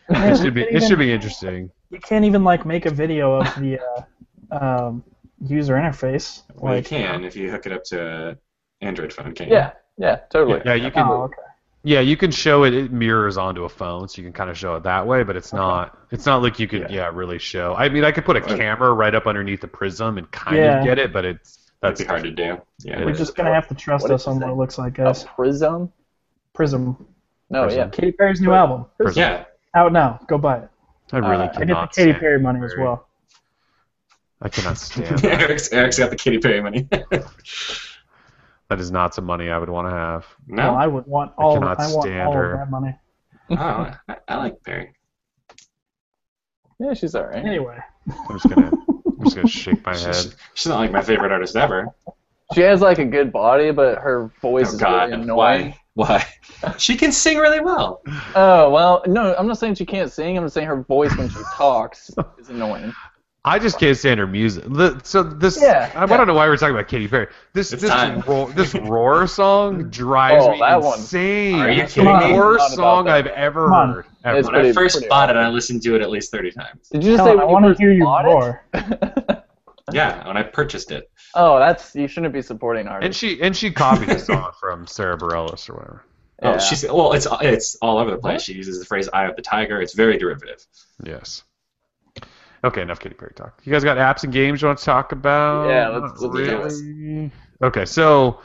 It should be it should be interesting. you can't even like make a video of the uh, um, user interface. well, you can if you hook it up to an Android phone, can Yeah, yeah, totally. Yeah, you can. oh, okay. Yeah, you can show it. It mirrors onto a phone, so you can kind of show it that way. But it's not. It's not like you could. Yeah, really show. I mean, I could put a camera right up underneath the prism and kind Yeah. of get it, but it's That'd that's be hard to do. Yeah. We're is. just gonna have to trust What us on what it looks like, A guys. prism? Prism. No, Prism. yeah. Katy Perry's new album Prism. Yeah. out now. Go buy it. I really Uh, I I get the Katy Perry money as well. I cannot stand. <laughs> that. Eric's, Eric's got the Katy Perry money. <laughs> that is not some money I would want to have. No, no. I would want all. cannot I want stand all her. of that money. Oh, I, I like Perry. Yeah, she's alright. Anyway, I'm just gonna. I'm just gonna shake my <laughs> head. She's, she's not like my favorite artist ever. She has like a good body, but her voice Oh is God, really annoying. why? Why? She can sing really well. Oh well, no, I'm not saying she can't sing. I'm just saying her voice when she talks is annoying. I just can't stand her music. The, so this, Yeah, I, I don't know why we're talking about Katy Perry. This It's this roar, this roar song <laughs> drives Oh, me that one. insane. Are you It's kidding the me? worst song. I've ever heard. Ever. It's When I first pretty bought it. I listened to it at least 30 times. Did you just Hell, say I when you want to hear you bought roar. <laughs> Yeah, when I purchased it. oh, that's you shouldn't be supporting artists. and she and she copied the song <laughs> from Sara Bareilles or whatever. Oh, she's well. It's it's all over the place. What? She uses the phrase "eye of the tiger." It's very derivative. Yes. Okay, enough Katy Perry talk. You guys got apps and games you want to talk about? Yeah, let's- let's do really. Okay, so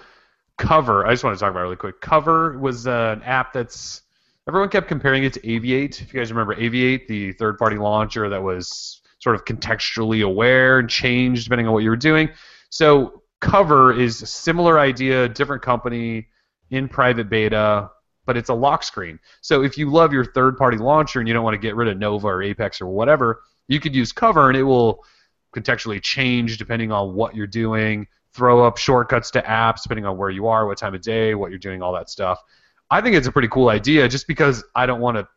Cover. I just want to talk about it really quick. Cover was uh, an app that's everyone kept comparing it to Aviate. If you guys remember Aviate, the third-party launcher that was sort of contextually aware and changed depending on what you were doing. So Cover is a similar idea, different company in private beta, but it's a lock screen. So if you love your third-party launcher and you don't want to get rid of Nova or Apex or whatever, you could use Cover and it will contextually change depending on what you're doing, throw up shortcuts to apps depending on where you are, what time of day, what you're doing, all that stuff. I think it's a pretty cool idea just because I don't want to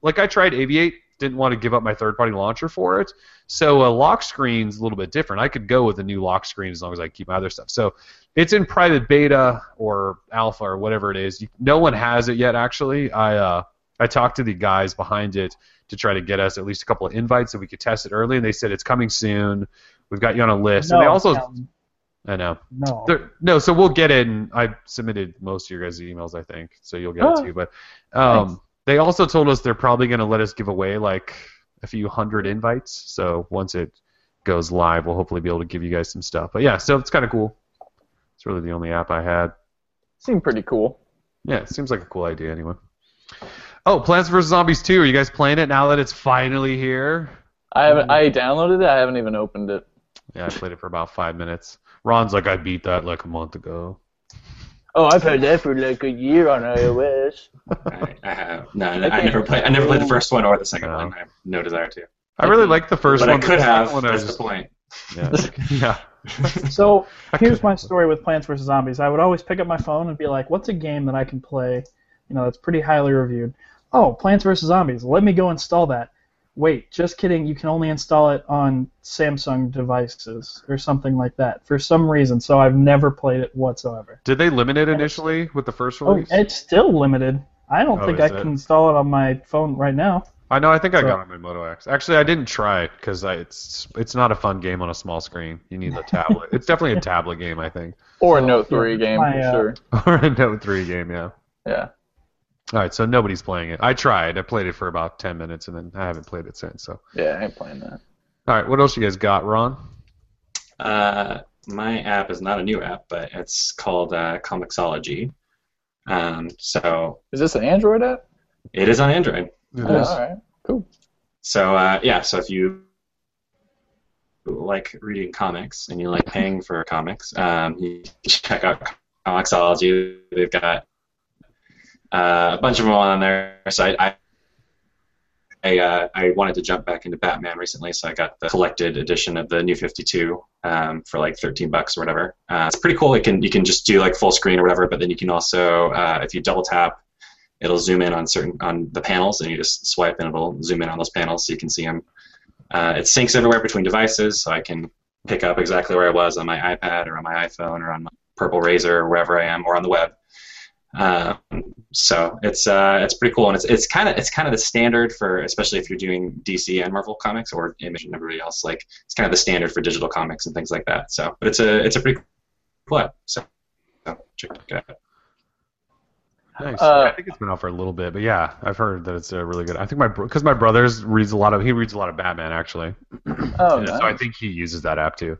like I tried Aviate, didn't want to give up my third-party launcher for it. So a lock screen's a little bit different. I could go with a new lock screen as long as I keep my other stuff. So it's in private beta or alpha or whatever it is. No one has it yet, actually. I uh, I talked to the guys behind it to try to get us at least a couple of invites so we could test it early, and they said it's coming soon. We've got you on a list, no, and they also Calvin, I know no. They're- no, so we'll get it, and I submitted most of your guys' emails, I think, so you'll get Oh, it too. But um, nice. they also told us they're probably going to let us give away like a few hundred invites. So once it goes live, we'll hopefully be able to give you guys some stuff. But yeah, so it's kind of cool. It's really the only app I had. Seemed pretty cool. Yeah, it seems like a cool idea anyway. Oh, Plants vs Zombies 2. Are you guys playing it now that it's finally here? I haven't. I downloaded it. I haven't even opened it. Yeah, I played it for about five minutes. Ron's like, I beat that like a month ago. Oh, I've had that for like a year on iOS. I, I have no. I, I never played. I never played the first one or the second No. one. I have no desire to. I really like the first But one. I could the have. second one, I That's just- the point. Yeah. <laughs> yeah. <laughs> So here's my story with Plants vs Zombies. I would always pick up my phone and be like, "What's a game that I can play? You know, that's pretty highly reviewed." Oh, Plants vs Zombies. Let me go install that. wait, just kidding, you can only install it on Samsung devices or something like that for some reason. So I've never played it whatsoever. Did they limit it initially with the first Oh, release? it's still limited. I don't Oh, think I it? can install it on my phone right now. I know. I think I got it on my Moto X. Actually, I didn't try it because it's it's not a fun game on a small screen. You need the tablet. it's definitely a <laughs> tablet game, I think, Or a So, Note 3 game my, for uh, sure. <laughs> or a Note 3 game. Yeah. Yeah. All right. So nobody's playing it. I tried. I played it for about 10 minutes, and then I haven't played it since. So. Yeah, I ain't playing that. All right. What else you guys got, Ron? Uh, my app is not a new app, but it's called uh, Comixology. Um, so Is this an Android app? it is on Android. It Oh, is. all right. Cool. So uh, yeah, so if you like reading comics and you like paying for comics, um, you check out Comixology. They've got uh, a bunch of them on there. So I I, I, uh, I wanted to jump back into Batman recently, so I got the collected edition of the New Fifty Two um, for like thirteen bucks or whatever. Uh, it's pretty cool. It can you can just do like full screen or whatever, but then you can also uh, if you double tap it'll zoom in on certain on the panels and you just swipe and it'll zoom in on those panels so you can see them uh, it syncs everywhere between devices so i can pick up exactly where i was on my ipad or on my iphone or on my purple razor or wherever i am or on the web um, so it's uh, it's pretty cool and it's it's kind of it's kind of the standard for especially if you're doing dc and marvel comics or image and everybody else like it's kind of the standard for digital comics and things like that so but it's a it's a pretty cool app so, so check it out Nice. Uh, I think it's been out for a little bit, but yeah, I've heard that it's a really good. I think my because my brother's reads a lot of he reads a lot of Batman actually, Oh, nice. <clears throat> so I think he uses that app too.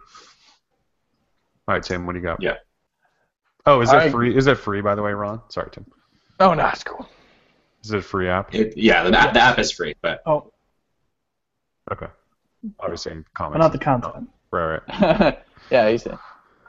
All right, Tim, what do you got? Yeah. Oh, is it I- free? Is it free by the way, Ron? Sorry, Tim. oh, no, it's cool. Is it a free app? It, yeah, the, app- the app is free, but Oh, Okay. Obviously, comics. but not the content. Right, right. <laughs> yeah, you said.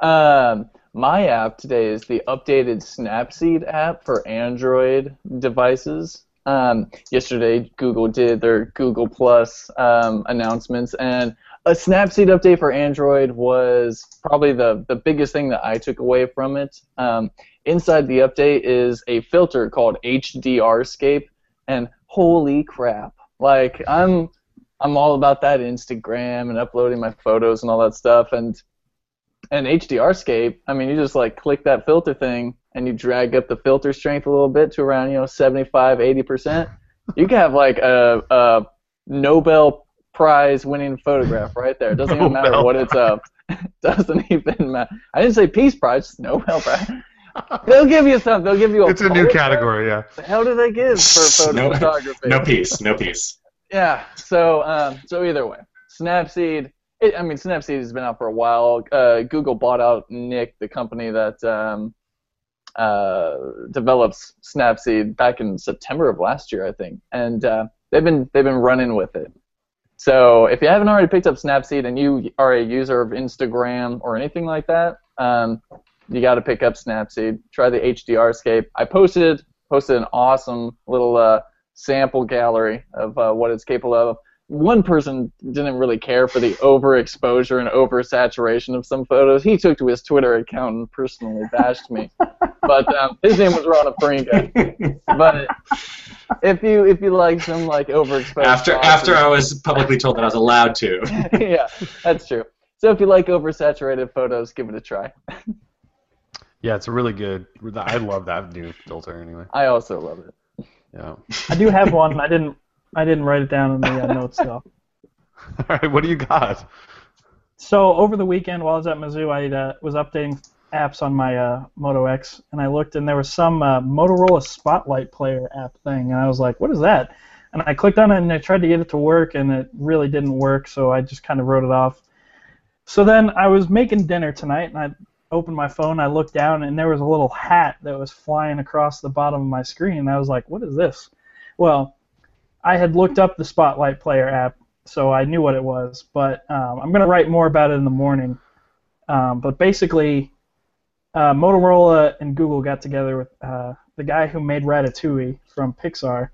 Um, my app today is the updated Snapseed app for Android devices. Um, yesterday, Google did their Google Plus um, announcements, and a Snapseed update for Android was probably the, the biggest thing that I took away from it. Um, inside the update is a filter called HDRscape, and holy crap! Like I'm I'm all about that Instagram and uploading my photos and all that stuff, and and HDRscape, I mean, you just like click that filter thing and you drag up the filter strength a little bit to around, you know, 75, 80%. You can have like a, a Nobel Prize winning photograph right there. It doesn't even matter Nobel what it's of. <laughs> doesn't even matter. I didn't say Peace Prize, just Nobel Prize. They'll give you something. They'll give you a It's a new category, yeah. The hell do they give for photo No- photography? no <laughs> peace, no peace. Yeah. So um, so either way, Snapseed. It, I mean, Snapseed has been out for a while. Uh, Google bought out Nik, the company that um, uh, develops Snapseed, back in September of last year, I think, and uh, they've been they've been running with it. So if you haven't already picked up Snapseed and you are a user of Instagram or anything like that, um, you got to pick up Snapseed. Try the HDRscape. I posted posted an awesome little uh, sample gallery of uh, what it's capable of. One person didn't really care for the overexposure and oversaturation of some photos. He took to his Twitter account and personally bashed me. <laughs> but um, his name was Ron Afringa. But if you if you like some like overexposed after photos- after I was publicly told that I was allowed to. <laughs> yeah, that's true. So if you like oversaturated photos, give it a try. Yeah, it's a really good. I love that new filter anyway. I also love it. Yeah. <laughs> I do have one. I didn't. I didn't write it down in the uh, <laughs> notes though. All right, what do you got? So over the weekend, while I was at Mizzou, I uh, was updating apps on my uh, Moto X, and I looked, and there was some uh, Motorola Spotlight Player app thing, and I was like, "What is that?" And I clicked on it, and I tried to get it to work, and it really didn't work, so I just kind of wrote it off. So then I was making dinner tonight, and I opened my phone, I looked down, and there was a little hat that was flying across the bottom of my screen, and I was like, "What is this?" Well, I had looked up the Spotlight Player app so I knew what it was. But um, I'm going to write more about it in the morning. Um, but basically, uh, Motorola and Google got together with uh, the guy who made Ratatouille from Pixar,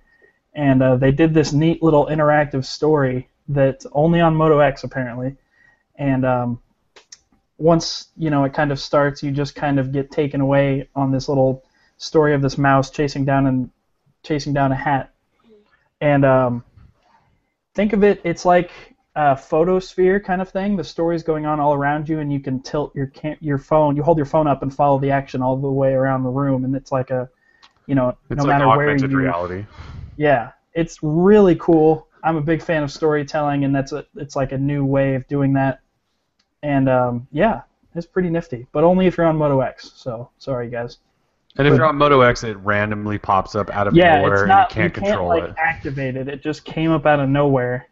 and uh, they did this neat little interactive story that's only on Moto X apparently. And um, once you know it kind of starts, you just kind of get taken away on this little story of this mouse chasing down and chasing down a hat. And um, think of it. It's like a photosphere kind of thing. The story's going on all around you, and you can tilt your cam- your phone. You hold your phone up and follow the action all the way around the room, and it's like a, you know, It's no like matter where augmented you. reality. Yeah, it's really cool. I'm a big fan of storytelling, and that's a it's like a new way of doing that. And um, yeah, it's pretty nifty, but only if you're on Moto X. So sorry, guys. And if you're on Moto X, it randomly pops up out of Yeah, nowhere it's and not you can't you control can't it. like activate it. It just came up out of nowhere.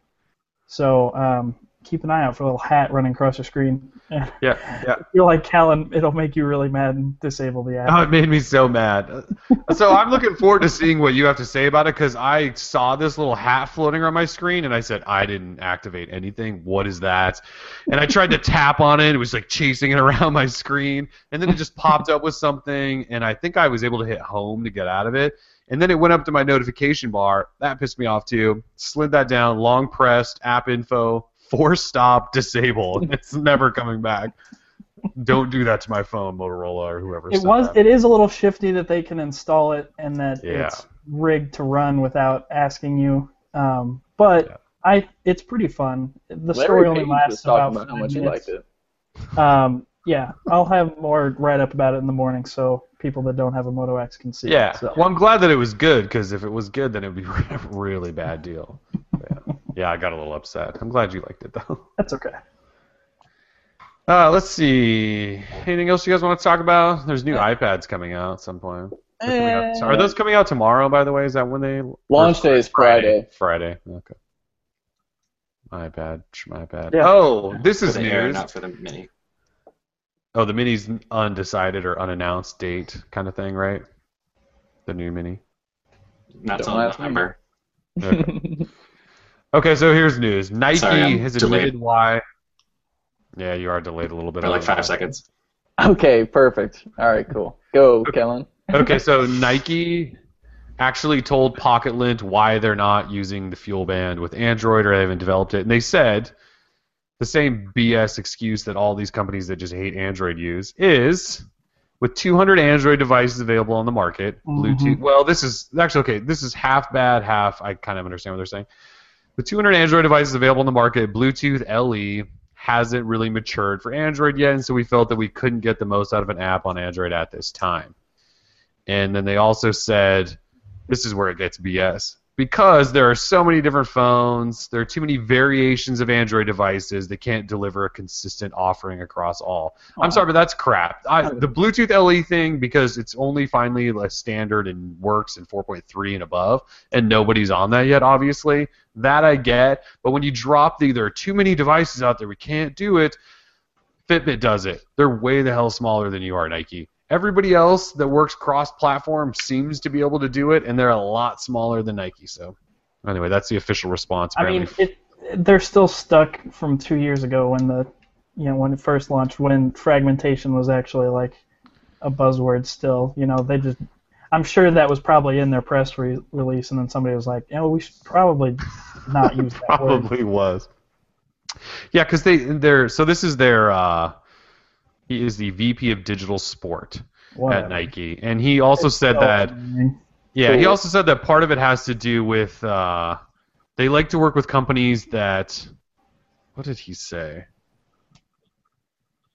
So um, keep an eye out for a little hat running across your screen. Yeah, <laughs> yeah. I feel like Kellen, it'll make you really mad and disable the app. Oh, it made me so mad. So I'm looking forward to seeing what you have to say about it because I saw this little hat floating on my screen and I said I didn't activate anything. What is that? And I tried to tap on it. It was like chasing it <laughs> around my screen, and then it just popped up with something. And I think I was able to hit home to get out of it. And then it went up to my notification bar. That pissed me off too. Slid that down, long pressed, app info, force stop, disable. <laughs> It's never coming back. Don't do that to my phone, Motorola or whoever. It was. that. It is a little shifty that they can install it and that Yeah. it's rigged to run without asking you. Um, but Yeah. I, it's pretty fun. The Larry story only Page lasts about, about how much he minutes. liked it. Um, yeah, I'll have more write up about it in the morning, so people that don't have a Moto X can see. Yeah. It, so. Well, I'm glad that it was good because if it was good, then it would be a <laughs> really bad deal. Yeah. Yeah, I got a little upset. I'm glad you liked it though. <laughs> That's okay. Uh, let's see. Anything else you guys want to talk about? There's new iPads coming out at some point. They're out- Eh. Are those coming out tomorrow? By the way, is that when they Launch day is Friday. Friday. Okay. My bad. My bad. Yeah. Oh, this For is the Air, news. not for the Mini. Oh, the mini's undecided or unannounced date kind of thing, right? The new mini. Not Don't till ask. November. Okay. <laughs> Okay, so here's news. Nike Sorry, I'm has delayed. admitted why. Yeah, you are delayed a little bit. For like five seconds. okay, perfect. All right, cool. Go, Kellen. okay, so <laughs> Nike actually told Pocket Lint why they're not using the FuelBand with Android or they haven't developed it, and they said the same BS excuse that all these companies that just hate Android use is with 200 Android devices available on the market, Mhm. Bluetooth. Well, this is actually okay. This is half bad, half I kind of understand what they're saying. With 200 Android devices available in the market, Bluetooth LE hasn't really matured for Android yet, and so we felt that we couldn't get the most out of an app on Android at this time. And then they also said, this is where it gets BS. Because there are so many different phones, there are too many variations of Android devices that can't deliver a consistent offering across all. I'm sorry, but that's crap. I, the Bluetooth LE thing, because it's only finally a standard and works in 4.3 and above, and nobody's on that yet, obviously. That I get. But when you drop the, there are too many devices out there, we can't do it. Fitbit does it. They're way the hell smaller than you are, Nike. Everybody else that works cross-platform seems to be able to do it, and they're a lot smaller than Nike. So, anyway, that's the official response. I mean, it, they're still stuck from two years ago when the, you know, when it first launched, when fragmentation was actually like a buzzword. Still, you know, they just. I'm sure that was probably in their press re- release, and then somebody was like, "You know, we should probably not use that word." <laughs> probably was. Yeah, because they they're so this is their uh, he is the VP of Digital Sport Whatever. at Nike, and he also said So that annoying. yeah he also said that part of it has to do with uh, they like to work with companies that what did he say?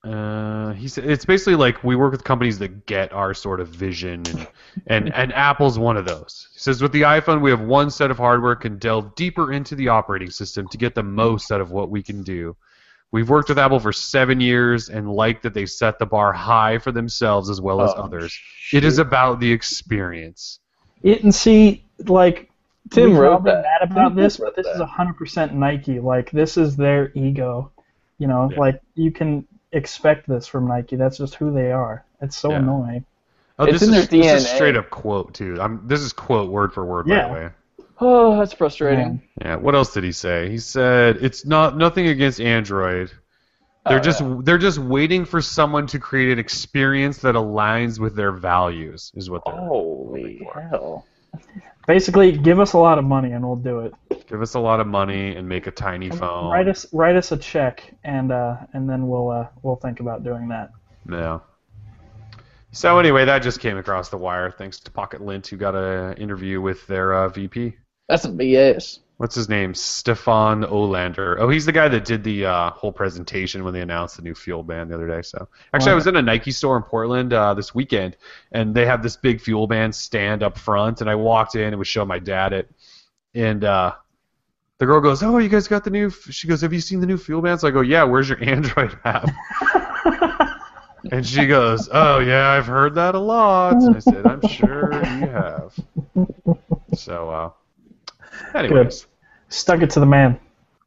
Uh, he said it's basically like we work with companies that get our sort of vision, and and, and Apple's one of those. He says with the iPhone we have one set of hardware can delve deeper into the operating system to get the most out of what we can do. We've worked with Apple for seven years and like that they set the bar high for themselves as well as Oh, others. It is about the experience. It and see, like Tim we wrote that. mad about Tim this, but this is hundred percent Nike. Like this is their ego. You know, Yeah. like you can expect this from Nike. That's just who they are. It's so Yeah. annoying. Oh, It's this in is, their this is straight up quote too. I'm, this is quote word for word by the way. Oh, <sighs> that's frustrating. Yeah. What else did he say? He said it's not nothing against Android. They're Oh, just yeah. they're just waiting for someone to create an experience that aligns with their values. Is what they're. Holy hell. Basically, give us a lot of money and we'll do it. Give us a lot of money and make a tiny phone. Write us write us a check and uh, and then we'll uh, we'll think about doing that. Yeah. So anyway, that just came across the wire thanks to Pocket Lint, who got an interview with their uh, VP. That's some BS. what's his name? Stefan Olander. Oh, he's the guy that did the uh, whole presentation when they announced the new FuelBand the other day. So actually, I was in a Nike store in Portland uh, this weekend, and they have this big FuelBand stand up front, and I walked in and was showing my dad it, and uh, the girl goes, "Oh, you guys got the new?" F-? She goes, "Have you seen the new FuelBand?" So I go, "Yeah, where's your <laughs> Android app?" <laughs> and she goes, "Oh yeah, I've heard that a lot." And I said, "I'm sure you have." <laughs> So, uh, anyways. Stuck it to the man.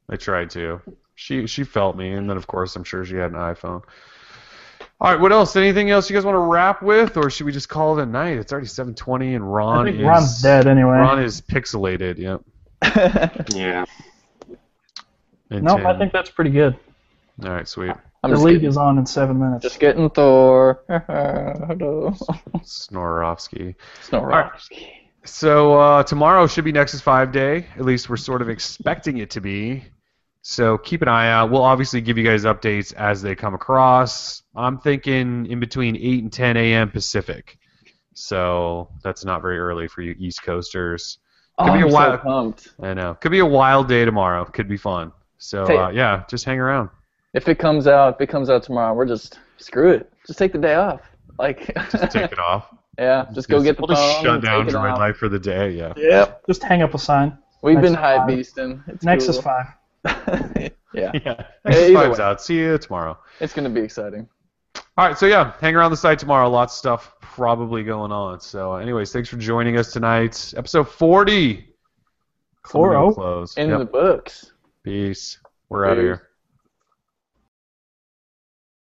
I tried to. She she felt me, and then of course I'm sure she had an iPhone. All right, what else? Anything else you guys want to wrap with, or should we just call it a night? It's already 7:20, and Ron I think is Ron's dead anyway. Ron is pixelated. Yep. <laughs> Yeah. No, Tim- I think that's pretty good. All right, sweet. I'm the league getting, is on in seven minutes. just getting Thor. Hello. <laughs> Snorovsky. Snorovsky. So uh, tomorrow should be Nexus 5 day. At least we're sort of expecting it to be. So keep an eye out. We'll obviously give you guys updates as they come across. I'm thinking in between 8 and 10 a.m. Pacific. So that's not very early for you East Coasters. Oh, Could be a I'm so pumped. I know. Could be a wild day tomorrow. Could be fun. So uh, yeah, just hang around. If it comes out, if it comes out tomorrow, we're just screw it. Just take the day off. Like, Just take it <laughs> off. Yeah, just go get the We'll just shut down take it Droid. Life for the day. Yeah. Yep. Just hang up a sign. We've been Nexus hype five. beasting. It's Nexus cool. five. <laughs> yeah, Yeah. Nexus either 5's way. out. See you tomorrow. it's gonna be exciting. All right, so yeah, hang around the site tomorrow. Lots of stuff probably going on. So, anyways, thanks for joining us tonight. Episode 40. Coming to a 40? Close. In Yep. the books. Peace. We're out of here.